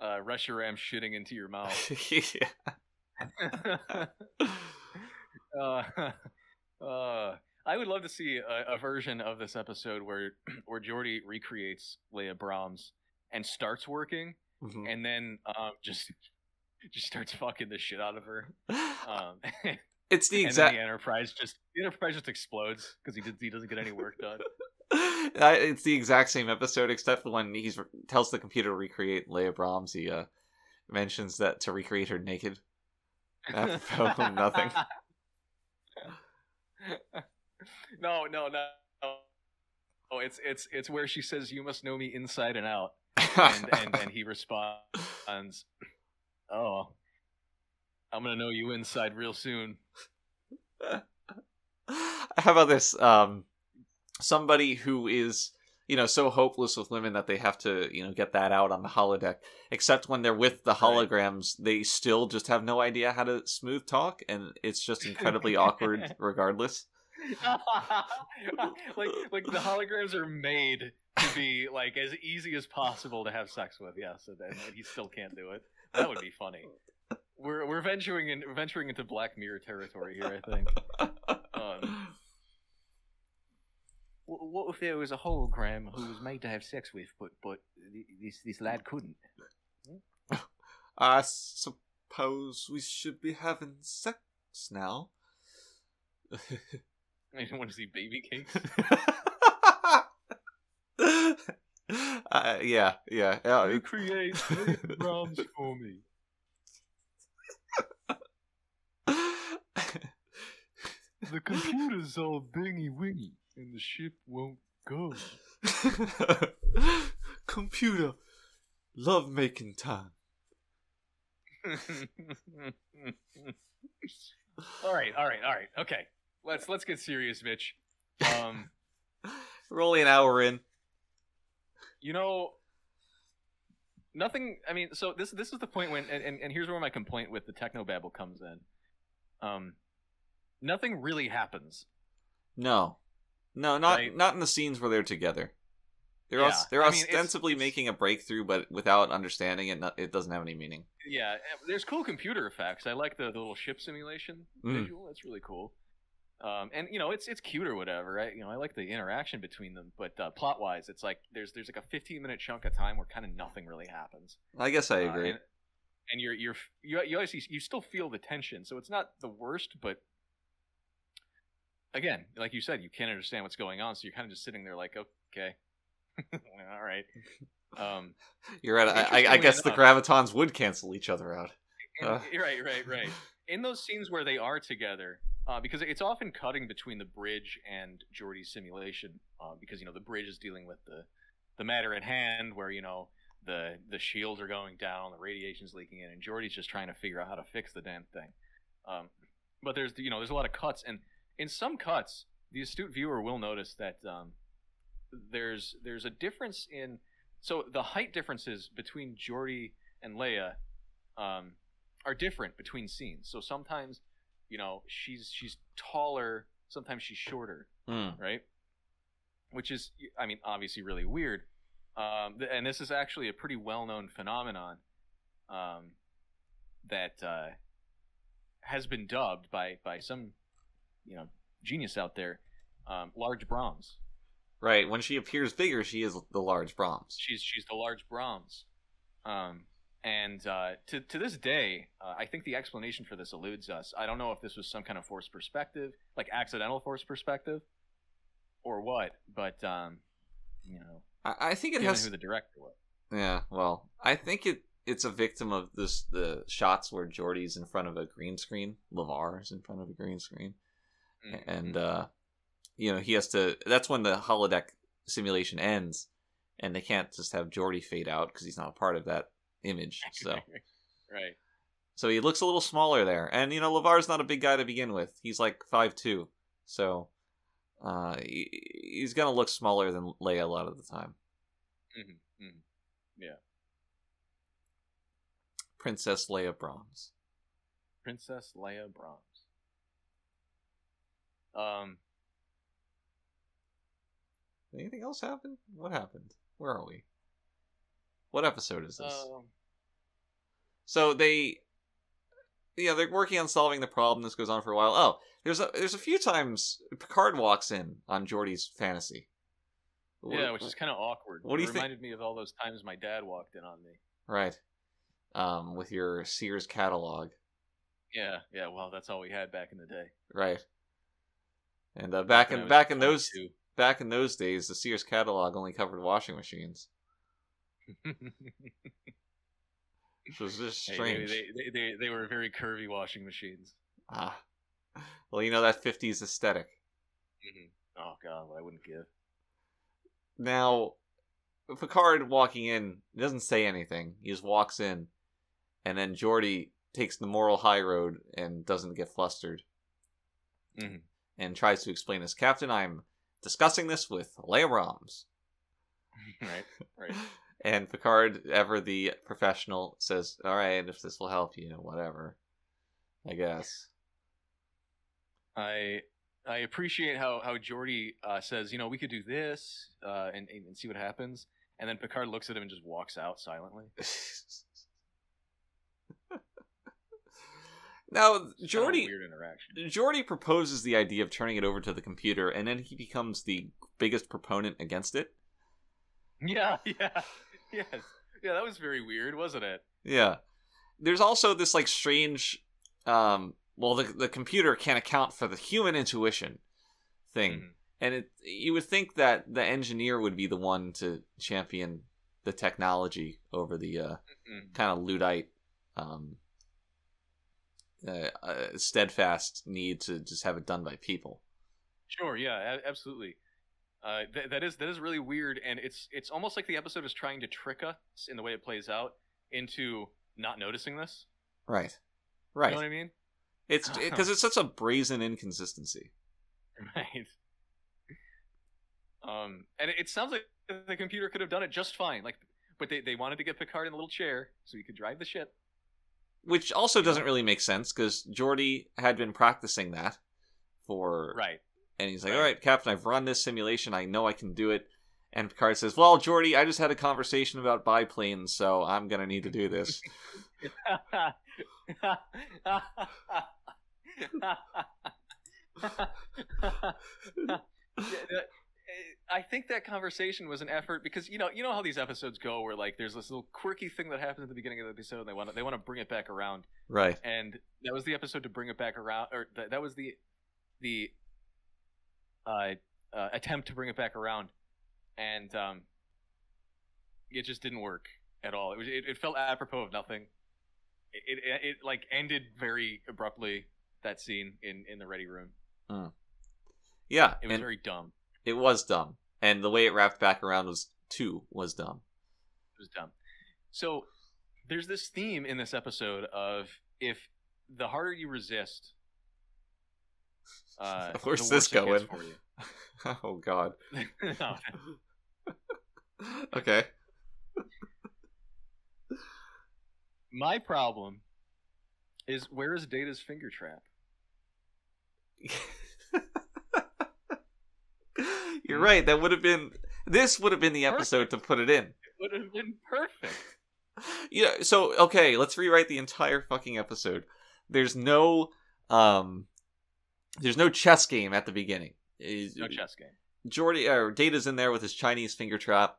Speaker 4: uh, Reshiram shitting into your mouth.
Speaker 3: yeah.
Speaker 4: uh, uh, I would love to see a, a version of this episode where where Geordi recreates Leah Brahms and starts working,
Speaker 3: Mhm.
Speaker 4: and then um, just just starts fucking the shit out of her. Um,
Speaker 3: it's the exact.
Speaker 4: the Enterprise just the Enterprise just explodes because he did, he doesn't get any work done.
Speaker 3: It's the exact same episode, except for when he tells the computer to recreate Leah Brahms. He uh, mentions that to recreate her naked. Nothing.
Speaker 4: no, no, no. Oh, it's it's it's where she says, "You must know me inside and out," and and, and he responds, "Oh, I'm gonna know you inside real soon."
Speaker 3: How about this? Um, somebody who is you know so hopeless with women that they have to you know get that out on the holodeck except when they're with the holograms they still just have no idea how to smooth talk and it's just incredibly awkward regardless
Speaker 4: like like the holograms are made to be like as easy as possible to have sex with yes and, and he still can't do it that would be funny we're we're venturing in venturing into black mirror territory here i think um, what if there was a hologram who was made to have sex with, but but this this lad couldn't?
Speaker 3: I suppose we should be having sex now.
Speaker 4: I don't want to see baby cakes.
Speaker 3: uh, yeah, yeah, yeah.
Speaker 4: Recreate Brahms for me. the computer's all bingy wingy and the ship won't go.
Speaker 3: Computer, love making time.
Speaker 4: all right, all right, all right. Okay, let's let's get serious, Mitch. Um,
Speaker 3: We're only an hour in.
Speaker 4: You know, nothing. I mean, so this this is the point when, and, and, and here's where my complaint with the techno babble comes in. Um, nothing really happens.
Speaker 3: No, no, not
Speaker 4: Right.
Speaker 3: not in the scenes where they're together. They're
Speaker 4: Yeah,
Speaker 3: os- they're
Speaker 4: I mean, it's-
Speaker 3: ostensibly
Speaker 4: it's-
Speaker 3: making a breakthrough, but without understanding it, it doesn't have any meaning.
Speaker 4: Yeah, there's cool computer effects. I like the, the little ship simulation
Speaker 3: Mm.
Speaker 4: visual. That's really cool. Um, and you know, it's it's cute or whatever. Right? You know, I like the interaction between them. But uh, plot wise, it's like there's there's like a 15 minute chunk of time where kind of nothing really happens.
Speaker 3: I guess I
Speaker 4: Uh,
Speaker 3: agree.
Speaker 4: and, and you're you're you you obviously you still feel the tension, so it's not the worst, but again, like you said, you can't understand what's going on, so you're kind of just sitting there like, okay, all right. Um,
Speaker 3: You're right. I, I, I guess the gravitons would cancel each other out.
Speaker 4: and-
Speaker 3: Uh.
Speaker 4: right, right, right. In those scenes where they are together, uh, because it's often cutting between the bridge and Geordi's simulation, uh, because you know the bridge is dealing with the the matter at hand, where you know the the shields are going down, the radiation's leaking in, and Geordi's just trying to figure out how to fix the damn thing. Um, but there's you know there's a lot of cuts, and in some cuts, the astute viewer will notice that um, there's there's a difference in so the height differences between Geordi and Leia um, are different between scenes. So sometimes, you know, she's she's taller, sometimes she's shorter,
Speaker 3: Hmm.
Speaker 4: right? Which is, I mean, obviously really weird. Um, th- and this is actually a pretty well-known phenomenon um, that uh, has been dubbed by by some, you know, genius out there, um, large Brahms.
Speaker 3: Right. When she appears bigger, she is the large Brahms.
Speaker 4: She's she's the large Brahms, um, and uh, to to this day, uh, I think the explanation for this eludes us. I don't know if this was some kind of forced perspective, like accidental forced perspective, or what. But um, you know,
Speaker 3: I, I think it has.
Speaker 4: who the director was.
Speaker 3: Yeah. Well, I think it it's a victim of this the shots where Geordi's in front of a green screen, LeVar is in front of a green screen,
Speaker 4: Mm,
Speaker 3: and uh, you know he has to. That's when the holodeck simulation ends, and they can't just have Geordi fade out because he's not a part of that image. So.
Speaker 4: right,
Speaker 3: So he looks a little smaller there. And, you know, LeVar's not a big guy to begin with. He's like five two, So uh, he, he's going to look smaller than Leia a lot of the time.
Speaker 4: hmm hmm yeah.
Speaker 3: Princess Leia Bronze.
Speaker 4: Princess Leia Bronze. Um,
Speaker 3: Anything else happen? What happened? Where are we? What episode is this?
Speaker 4: um,
Speaker 3: So they, yeah, they're working on solving the problem. This goes on for a while. Oh, there's a there's a few times Picard walks in on Geordi's fantasy.
Speaker 4: yeah, which is kind of awkward.
Speaker 3: what do
Speaker 4: it
Speaker 3: you think-
Speaker 4: reminded me of all those times my dad walked in on me.
Speaker 3: right. um, with your Sears catalog,
Speaker 4: Yeah, yeah. Well, that's all we had back in the day.
Speaker 3: right? And uh, back in back in those
Speaker 4: 22.
Speaker 3: back in those days, the Sears catalog only covered washing machines, which was just
Speaker 4: Hey,
Speaker 3: strange.
Speaker 4: they, they, they, they were very curvy washing machines.
Speaker 3: Ah, well, you know that '50s aesthetic.
Speaker 4: Oh god, what I wouldn't give.
Speaker 3: Now, Picard walking in doesn't say anything. He just walks in, and then Geordi takes the moral high road and doesn't get flustered,
Speaker 4: Mhm.
Speaker 3: and tries to explain this. Captain, I'm discussing this with Leah Brahms.
Speaker 4: right, right.
Speaker 3: And Picard, ever the professional, says, "All right, if this will help you, whatever. I guess."
Speaker 4: I I appreciate how how Geordi uh, says, you know, we could do this uh, and and see what happens, and then Picard looks at him and just walks out silently.
Speaker 3: now,
Speaker 4: It's kind of a
Speaker 3: Geordi,
Speaker 4: weird interaction.
Speaker 3: Geordi proposes the idea of turning it over to the computer, and then he becomes the biggest proponent against it.
Speaker 4: Yeah, yeah, yes, yeah. That was very weird, wasn't it?
Speaker 3: Yeah. There's also this like strange um well the the computer can't account for the human intuition thing.
Speaker 4: Mhm.
Speaker 3: And it you would think that the engineer would be the one to champion the technology over the uh
Speaker 4: Mhm.
Speaker 3: kind of Luddite um uh, uh, steadfast need to just have it done by people.
Speaker 4: Sure, yeah, absolutely. Uh, th- that is that is really weird, and it's it's almost like the episode is trying to trick us in the way it plays out into not noticing this.
Speaker 3: Right. Right.
Speaker 4: You know what I mean?
Speaker 3: It's because it's such a brazen inconsistency.
Speaker 4: Right. Um, and it, it sounds like the computer could have done it just fine. Like, but they, they wanted to get Picard in a little chair so he could drive the ship.
Speaker 3: Which also doesn't really make sense because Geordi had been practicing that for
Speaker 4: Right.
Speaker 3: And he's like, "All right, Captain, I've run this simulation. I know I can do it." And Picard says, "Well, Geordi, I just had a conversation about biplanes, so I'm gonna need to do this."
Speaker 4: I think that conversation was an effort because you know you know how these episodes go where like there's this little quirky thing that happens at the beginning of the episode and they want to they want to bring it back around
Speaker 3: right.
Speaker 4: and that was the episode to bring it back around or th- that was the the uh, uh, attempt to bring it back around and um it just didn't work at all. It was it, it felt apropos of nothing. It, it it like ended very abruptly that scene in in the ready room.
Speaker 3: Yeah,
Speaker 4: it was very dumb.
Speaker 3: it was dumb, and the way it wrapped back around was too was dumb.
Speaker 4: it was dumb. So there's this theme in this episode of if the harder you resist uh
Speaker 3: Where's this
Speaker 4: worse it gets
Speaker 3: going? oh God.
Speaker 4: no,
Speaker 3: okay.
Speaker 4: My problem is where is Data's finger trap?
Speaker 3: You're right. That would have been. This would have been the episode to put it in.
Speaker 4: It would have been perfect.
Speaker 3: Yeah. So okay, let's rewrite the entire fucking episode. There's no um, there's no chess game at the beginning.
Speaker 4: No chess game.
Speaker 3: Geordi or Data's in there with his Chinese finger trap,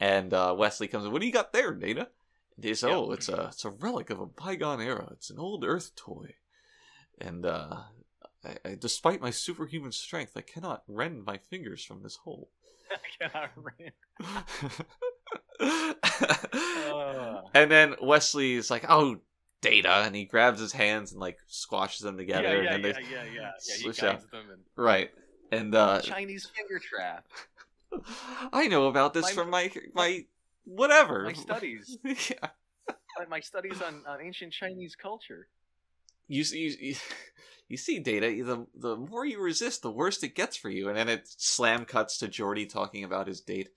Speaker 3: and uh, Wesley comes in. What do you got there, Data? Says,
Speaker 4: Yeah.
Speaker 3: "Oh, it's a it's a relic of a bygone era. It's an old Earth toy, and uh, I, I, despite my superhuman strength, I cannot rend my fingers from this hole."
Speaker 4: I cannot remember. Uh.
Speaker 3: and then Wesley is like, "Oh, Data," and he grabs his hands and like squashes them together,
Speaker 4: yeah,
Speaker 3: and
Speaker 4: yeah,
Speaker 3: then
Speaker 4: yeah, yeah, yeah. He guides
Speaker 3: out.
Speaker 4: them and
Speaker 3: right. And uh,
Speaker 4: Chinese finger trap.
Speaker 3: I know about this
Speaker 4: My-
Speaker 3: from my my whatever
Speaker 4: My studies.
Speaker 3: yeah.
Speaker 4: My- My studies on, on ancient Chinese culture.
Speaker 3: You see, you, you see, Data. The the more you resist, the worse it gets for you. And then it slam cuts to Geordi talking about his date,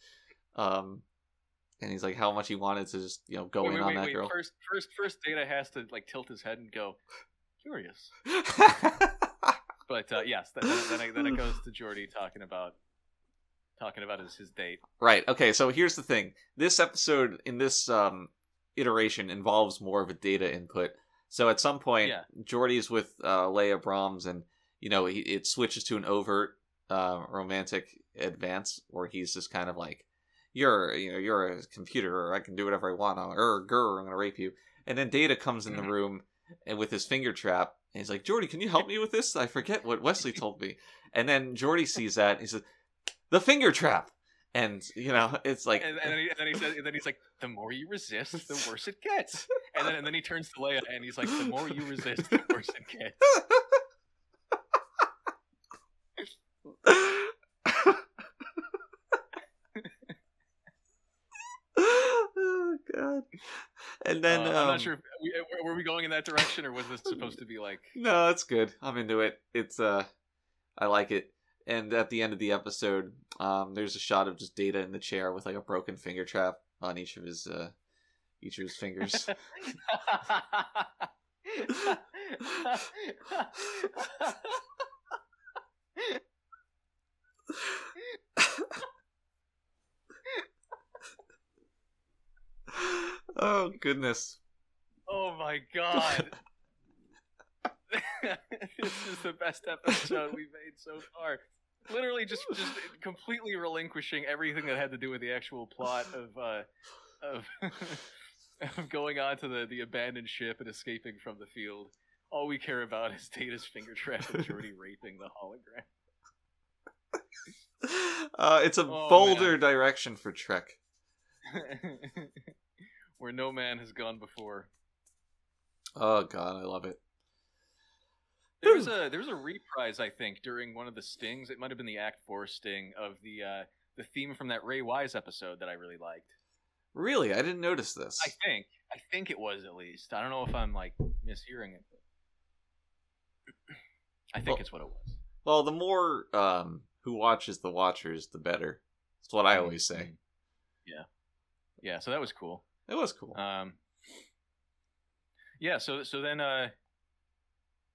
Speaker 3: um, and he's like, how much he wanted to just you know go
Speaker 4: wait,
Speaker 3: in
Speaker 4: wait,
Speaker 3: on
Speaker 4: wait,
Speaker 3: that
Speaker 4: wait.
Speaker 3: girl.
Speaker 4: First, first, first, Data has to like tilt his head and go, curious. But uh, yes, then, then, it, then it goes to Geordi talking about talking about his, his date.
Speaker 3: Right. Okay. So here's the thing. This episode in this um, iteration involves more of a data input. So at some point,
Speaker 4: Yeah.
Speaker 3: Geordi's with uh, Leah Brahms, and you know he, it switches to an overt uh, romantic advance where he's just kind of like, "You're you know you're a computer, or I can do whatever I want, or grr, I'm gonna rape you." And then Data comes in the mm-hmm. room and with his finger trap, and he's like, "Geordi, can you help me with this? I forget what Wesley told me." And then Geordi sees that, and he says, "The finger trap." And you know, it's like,
Speaker 4: and, and, then he, and then he says, and then he's like, "The more you resist, the worse it gets." And then and then he turns to Leia, and he's like, "The more you resist, the worse it gets."
Speaker 3: god. And then
Speaker 4: Uh, I'm
Speaker 3: um,
Speaker 4: not sure. If we, uh, were we going in that direction, or was this supposed to be like?
Speaker 3: No, it's good. I'm into it. It's uh I like it. And at the end of the episode, um there's a shot of just Data in the chair with like a broken finger trap on each of his uh each of his fingers. oh goodness.
Speaker 4: oh my god! this is the best episode we've made so far. Literally, just just completely relinquishing everything that had to do with the actual plot of uh, of of going on to the the abandoned ship and escaping from the field. All we care about is Data's finger trap and Geordi raping the hologram.
Speaker 3: Uh it's a
Speaker 4: Oh,
Speaker 3: bolder
Speaker 4: man.
Speaker 3: direction for Trek.
Speaker 4: Where no man has gone before.
Speaker 3: Oh god, I love it.
Speaker 4: There was a there was a reprise, I think, during one of the stings. It might have been the Act Four sting of the uh, the theme from that Ray Wise episode that I really liked.
Speaker 3: Really, I didn't notice this.
Speaker 4: I think I think it was at least. I don't know if I'm like mishearing it. But I think
Speaker 3: Well-
Speaker 4: it's what it was.
Speaker 3: Well, the more um who watches the watchers, the better. That's what I always say.
Speaker 4: Mhm. Yeah, yeah. So that was cool.
Speaker 3: It was cool.
Speaker 4: Um, yeah. So so then uh,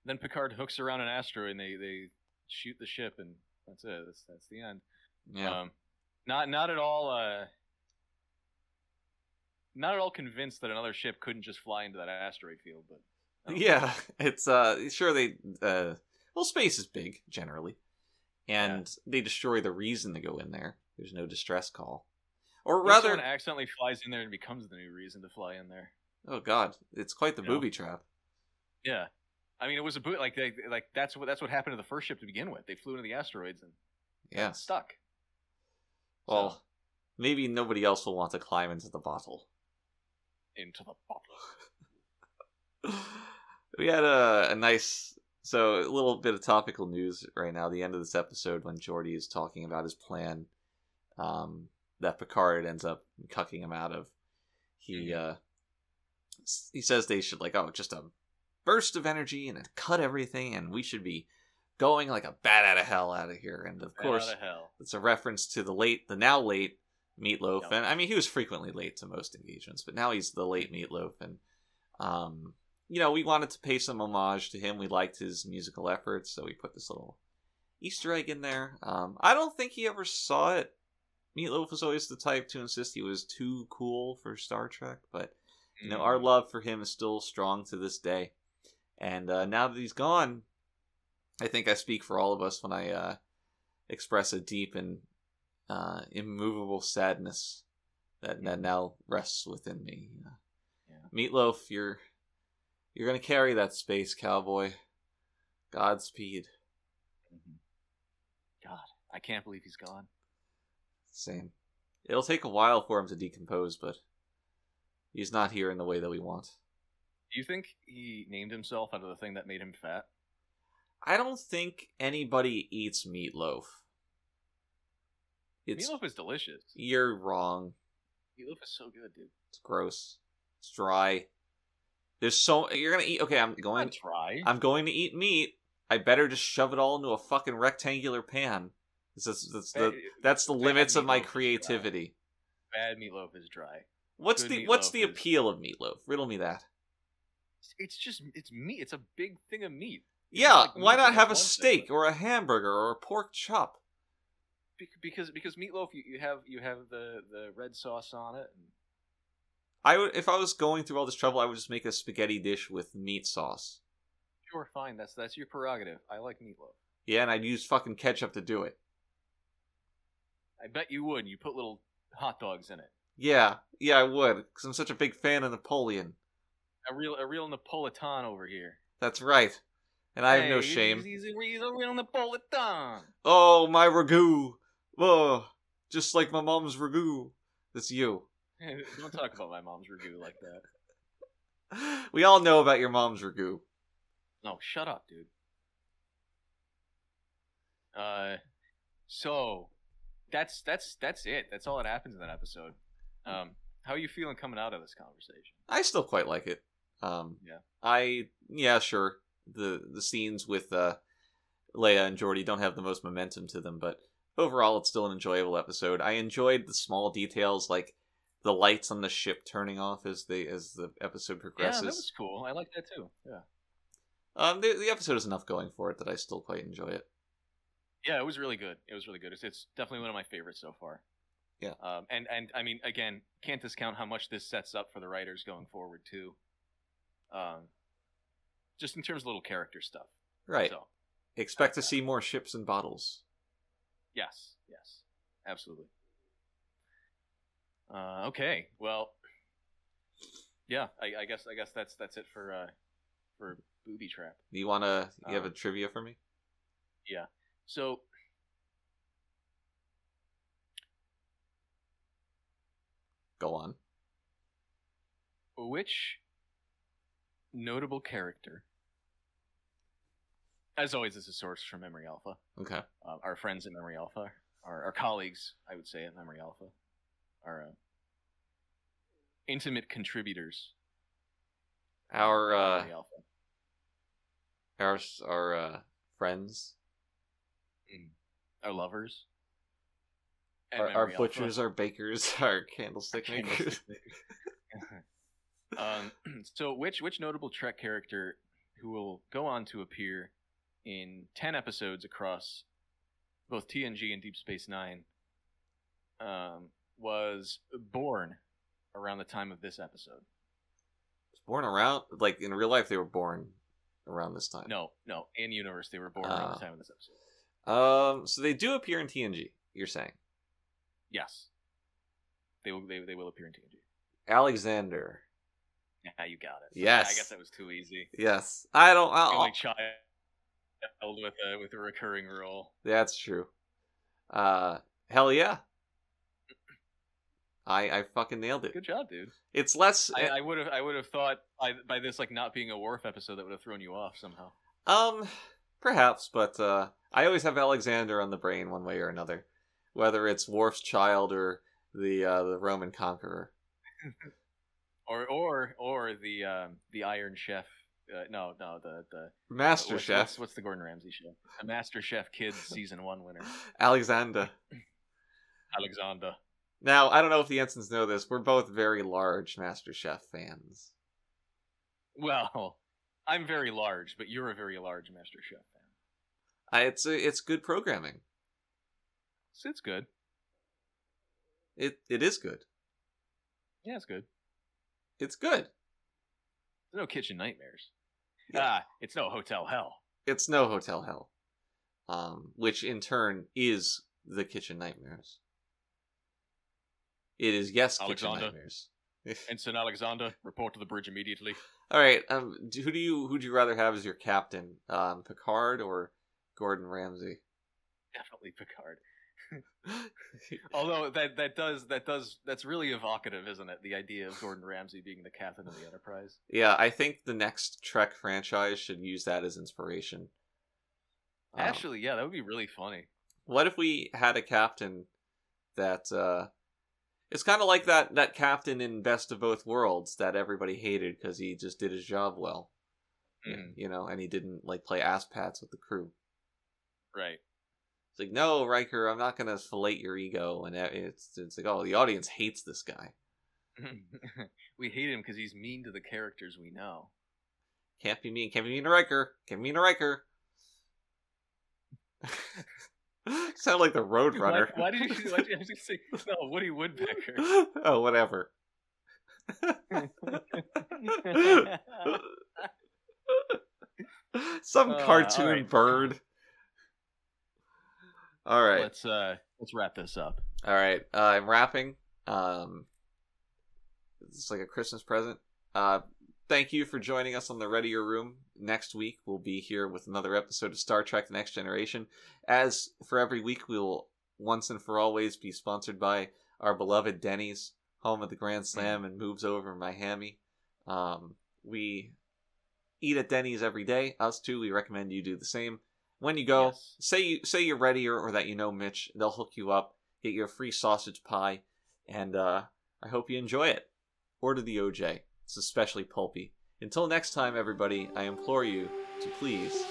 Speaker 4: then Picard hooks around an asteroid and they they shoot the ship and that's it. That's that's the end.
Speaker 3: yeah.
Speaker 4: Um, not not at all. Uh, not at all convinced that another ship couldn't just fly into that asteroid field, but
Speaker 3: yeah, it's uh sure they uh well space is big generally. And they destroy the reason to go in there. There's no distress call. Or rather
Speaker 4: someone accidentally flies in there and becomes the new reason to fly in there.
Speaker 3: Oh god, it's quite the
Speaker 4: You know?
Speaker 3: booby trap.
Speaker 4: Yeah, I mean it was a boot like they like that's what that's what happened to the first ship to begin with. They flew into the asteroids and
Speaker 3: Yeah.
Speaker 4: got stuck.
Speaker 3: Well,
Speaker 4: So,
Speaker 3: maybe nobody else will want to climb into the bottle.
Speaker 4: into the bottle.
Speaker 3: we had a, a nice so a little bit of topical news right now the end of this episode when Geordi is talking about his plan um, that Picard ends up cucking him out of he uh he says they should like oh just a burst of energy and cut everything and we should be going like a bat out of hell out of here and of
Speaker 4: Out
Speaker 3: course it's a reference to the late, the now late Meatloaf,
Speaker 4: Yep.
Speaker 3: and I mean he was frequently late to most engagements, but now he's the late Meatloaf, and um, you know we wanted to pay some homage to him. We liked his musical efforts, so we put this little Easter egg in there. Um, I don't think he ever saw it. Meatloaf was always the type to insist he was too cool for Star Trek, but you know
Speaker 4: Mm.
Speaker 3: our love for him is still strong to this day, and uh, now that he's gone, I think I speak for all of us when I uh, express a deep and uh, immovable sadness that, that now rests within me. you.
Speaker 4: Yeah.
Speaker 3: Meatloaf, you're you're gonna carry that space, cowboy. Godspeed.
Speaker 4: Mhm. God, I can't believe he's gone.
Speaker 3: Same. It'll take a while for him to decompose, but he's not here in the way that we want.
Speaker 4: Do you think he named himself out of the thing that made him fat?
Speaker 3: I don't think anybody eats meatloaf. It's
Speaker 4: Meatloaf is delicious.
Speaker 3: you're wrong.
Speaker 4: Meatloaf is so good, dude.
Speaker 3: It's gross. It's dry. There's so you're gonna eat. Okay, I'm going.
Speaker 4: Not dry.
Speaker 3: I'm going to eat meat. I better just shove it all into a fucking rectangular pan. That's, that's, the,
Speaker 4: Bad-
Speaker 3: that's the limits of my
Speaker 4: is
Speaker 3: creativity.
Speaker 4: Bad meatloaf is dry.
Speaker 3: What's
Speaker 4: Good
Speaker 3: the what's the
Speaker 4: is-
Speaker 3: appeal of meatloaf? Riddle me that.
Speaker 4: It's just it's meat. It's a big thing of meat. It's
Speaker 3: Yeah,
Speaker 4: like
Speaker 3: why not have a steak or a hamburger or a pork chop?
Speaker 4: Because because meatloaf you, you have you have the the red sauce on it. And
Speaker 3: I would if I was going through all this trouble, I would just make a spaghetti dish with meat sauce.
Speaker 4: sure, fine. That's that's your prerogative. I like meatloaf.
Speaker 3: Yeah, and I'd use fucking ketchup to do it.
Speaker 4: I bet you would. You put little hot dogs in it.
Speaker 3: Yeah, yeah, I would, because I'm such a big fan of Napoleon.
Speaker 4: a real a real Napolitan over here.
Speaker 3: That's right. And I have no shame.
Speaker 4: He's, he's, a, he's a real Napolitan.
Speaker 3: Oh, my ragu. Oh, just like my mom's ragu. That's you.
Speaker 4: Don't talk about my mom's review like that.
Speaker 3: We all know about your mom's ragu.
Speaker 4: No, shut up, dude. Uh, so that's that's that's it. That's all that happens in that episode. Um, how are you feeling coming out of this conversation?
Speaker 3: I still quite like it. Um,
Speaker 4: Yeah.
Speaker 3: I yeah, sure. The the scenes with uh, Leia and Geordi don't have the most momentum to them, but overall, it's still an enjoyable episode. I enjoyed the small details, like the lights on the ship turning off as they as the episode progresses.
Speaker 4: Yeah, that was cool. I like that too. Yeah,
Speaker 3: Um, the the episode has enough going for it that I still quite enjoy it.
Speaker 4: Yeah, it was really good. It was really good. It's, it's definitely one of my favorites so far.
Speaker 3: Yeah.
Speaker 4: Um, and and I mean, again, can't discount how much this sets up for the writers going forward too. Um, just in terms of little character stuff.
Speaker 3: Right.
Speaker 4: So
Speaker 3: Expect to see more ships and bottles.
Speaker 4: Yes, yes, absolutely. Uh, okay, well, yeah, I, I guess I guess that's that's it for uh, for booby trap.
Speaker 3: Do you wanna? You have a
Speaker 4: Um,
Speaker 3: trivia for me?
Speaker 4: So,
Speaker 3: Go on.
Speaker 4: which notable character? As always, this is source from Memory Alpha.
Speaker 3: Okay.
Speaker 4: Uh, our friends at Memory Alpha, our, our colleagues, I would say, at Memory Alpha, are uh, intimate contributors.
Speaker 3: Our uh,
Speaker 4: Memory Alpha.
Speaker 3: our our uh, friends,
Speaker 4: our lovers.
Speaker 3: our, our butchers, our bakers, our candlestick makers.
Speaker 4: Um, so, which which notable Trek character who will go on to appear in ten episodes across both TNG and Deep Space Nine um, was born around the time of this episode?
Speaker 3: Was born around like in real life they were born around this time.
Speaker 4: No, no, in universe they were born around
Speaker 3: Ah.
Speaker 4: the time of this episode.
Speaker 3: Um. So they do appear in TNG. You're saying
Speaker 4: Yes, they will. They, they will appear in TNG.
Speaker 3: Alexander?
Speaker 4: Yeah, you got it.
Speaker 3: Yes.
Speaker 4: I guess that was too easy.
Speaker 3: Yes. I don't. I'll,
Speaker 4: only child with a with a recurring role.
Speaker 3: that's true. Uh. Hell yeah. I I fucking nailed it.
Speaker 4: Good job, dude.
Speaker 3: It's less.
Speaker 4: I, I would have I would have thought by by this like not being a Worf episode that would have thrown you off somehow.
Speaker 3: Um, perhaps, but uh, I always have Alexander on the brain one way or another, whether it's Worf's child or the uh, the Roman conqueror.
Speaker 4: Or or or the um, the Iron Chef. Uh, no, no, the the
Speaker 3: Master
Speaker 4: what's,
Speaker 3: Chef
Speaker 4: What's, what's the Gordon Ramsay show? The Master Chef Kids season one winner,
Speaker 3: Alexander.
Speaker 4: Alexander.
Speaker 3: Now I don't know if the ensigns know this. We're both very large Master Chef fans.
Speaker 4: Well, I'm very large, but you're a very large Master Chef fan.
Speaker 3: I, it's it's good programming.
Speaker 4: So it's good.
Speaker 3: It it is good.
Speaker 4: Yeah, it's good.
Speaker 3: It's good.
Speaker 4: There's no kitchen nightmares.
Speaker 3: Yeah.
Speaker 4: Ah, it's no hotel hell.
Speaker 3: It's no Hotel Hell, um, which in turn is the Kitchen Nightmares. It is yes, Kitchen
Speaker 4: Alexander.
Speaker 3: Nightmares.
Speaker 4: Ensign Alexander, report to the bridge immediately.
Speaker 3: All right. Um, who do you who'd you rather have as your captain, um, Picard or Gordon Ramsay?
Speaker 4: Definitely Picard. Although that that does that does that's really evocative, isn't it? The idea of Gordon Ramsay being the captain of the Enterprise.
Speaker 3: yeah, I think the next Trek franchise should use that as inspiration. Um,
Speaker 4: Actually, yeah, that would be really funny.
Speaker 3: what if we had a captain that uh, it's kind of like that that captain in Best of Both Worlds that everybody hated because he just did his job well,
Speaker 4: Mhm,
Speaker 3: you know, and he didn't like play ass pats with the crew.
Speaker 4: Right.
Speaker 3: It's like, no, Riker, I'm not gonna fillet your ego, and it's it's like, oh, the audience hates this guy.
Speaker 4: we hate him because he's mean to the characters we know.
Speaker 3: Can't be mean. Can't be mean to Riker. Can't be mean to Riker. Sound like the Road Runner.
Speaker 4: Why, why did you? Why did you have to say no? Woody Woodpecker.
Speaker 3: oh, whatever. Some
Speaker 4: Uh,
Speaker 3: cartoon
Speaker 4: alright.
Speaker 3: bird. All right.
Speaker 4: Let's uh let's wrap this up.
Speaker 3: All right. Uh, I'm wrapping. Um, it's like a Christmas present. Uh, thank you for joining us on the Readier Room. Next week, we'll be here with another episode of Star Trek The Next Generation. As for every week, we will once and for always be sponsored by our beloved Denny's, home of the Grand Slam and Moons Over My Hammy. Um, we eat at Denny's every day. Us too. We recommend you do the same. When you go,
Speaker 4: Yes.
Speaker 3: say you say you're ready or, or that you know Mitch. They'll hook you up, get you a free sausage pie, and uh, I hope you enjoy it. Order the OJ. It's especially pulpy. Until next time, everybody, I implore you to please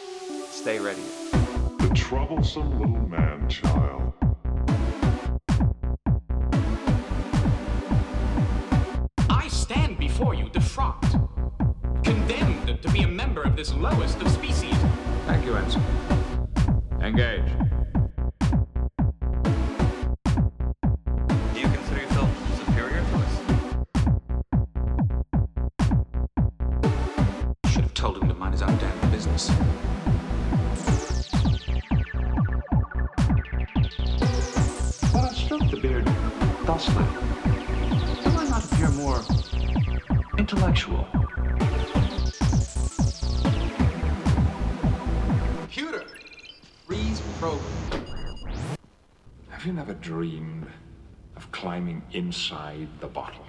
Speaker 3: stay ready.
Speaker 5: The troublesome little man child.
Speaker 6: I stand before you defrocked, condemned to be a member of this lowest of species.
Speaker 1: Thank you, Ensign. Engage.
Speaker 5: Dreamed of climbing inside the bottle?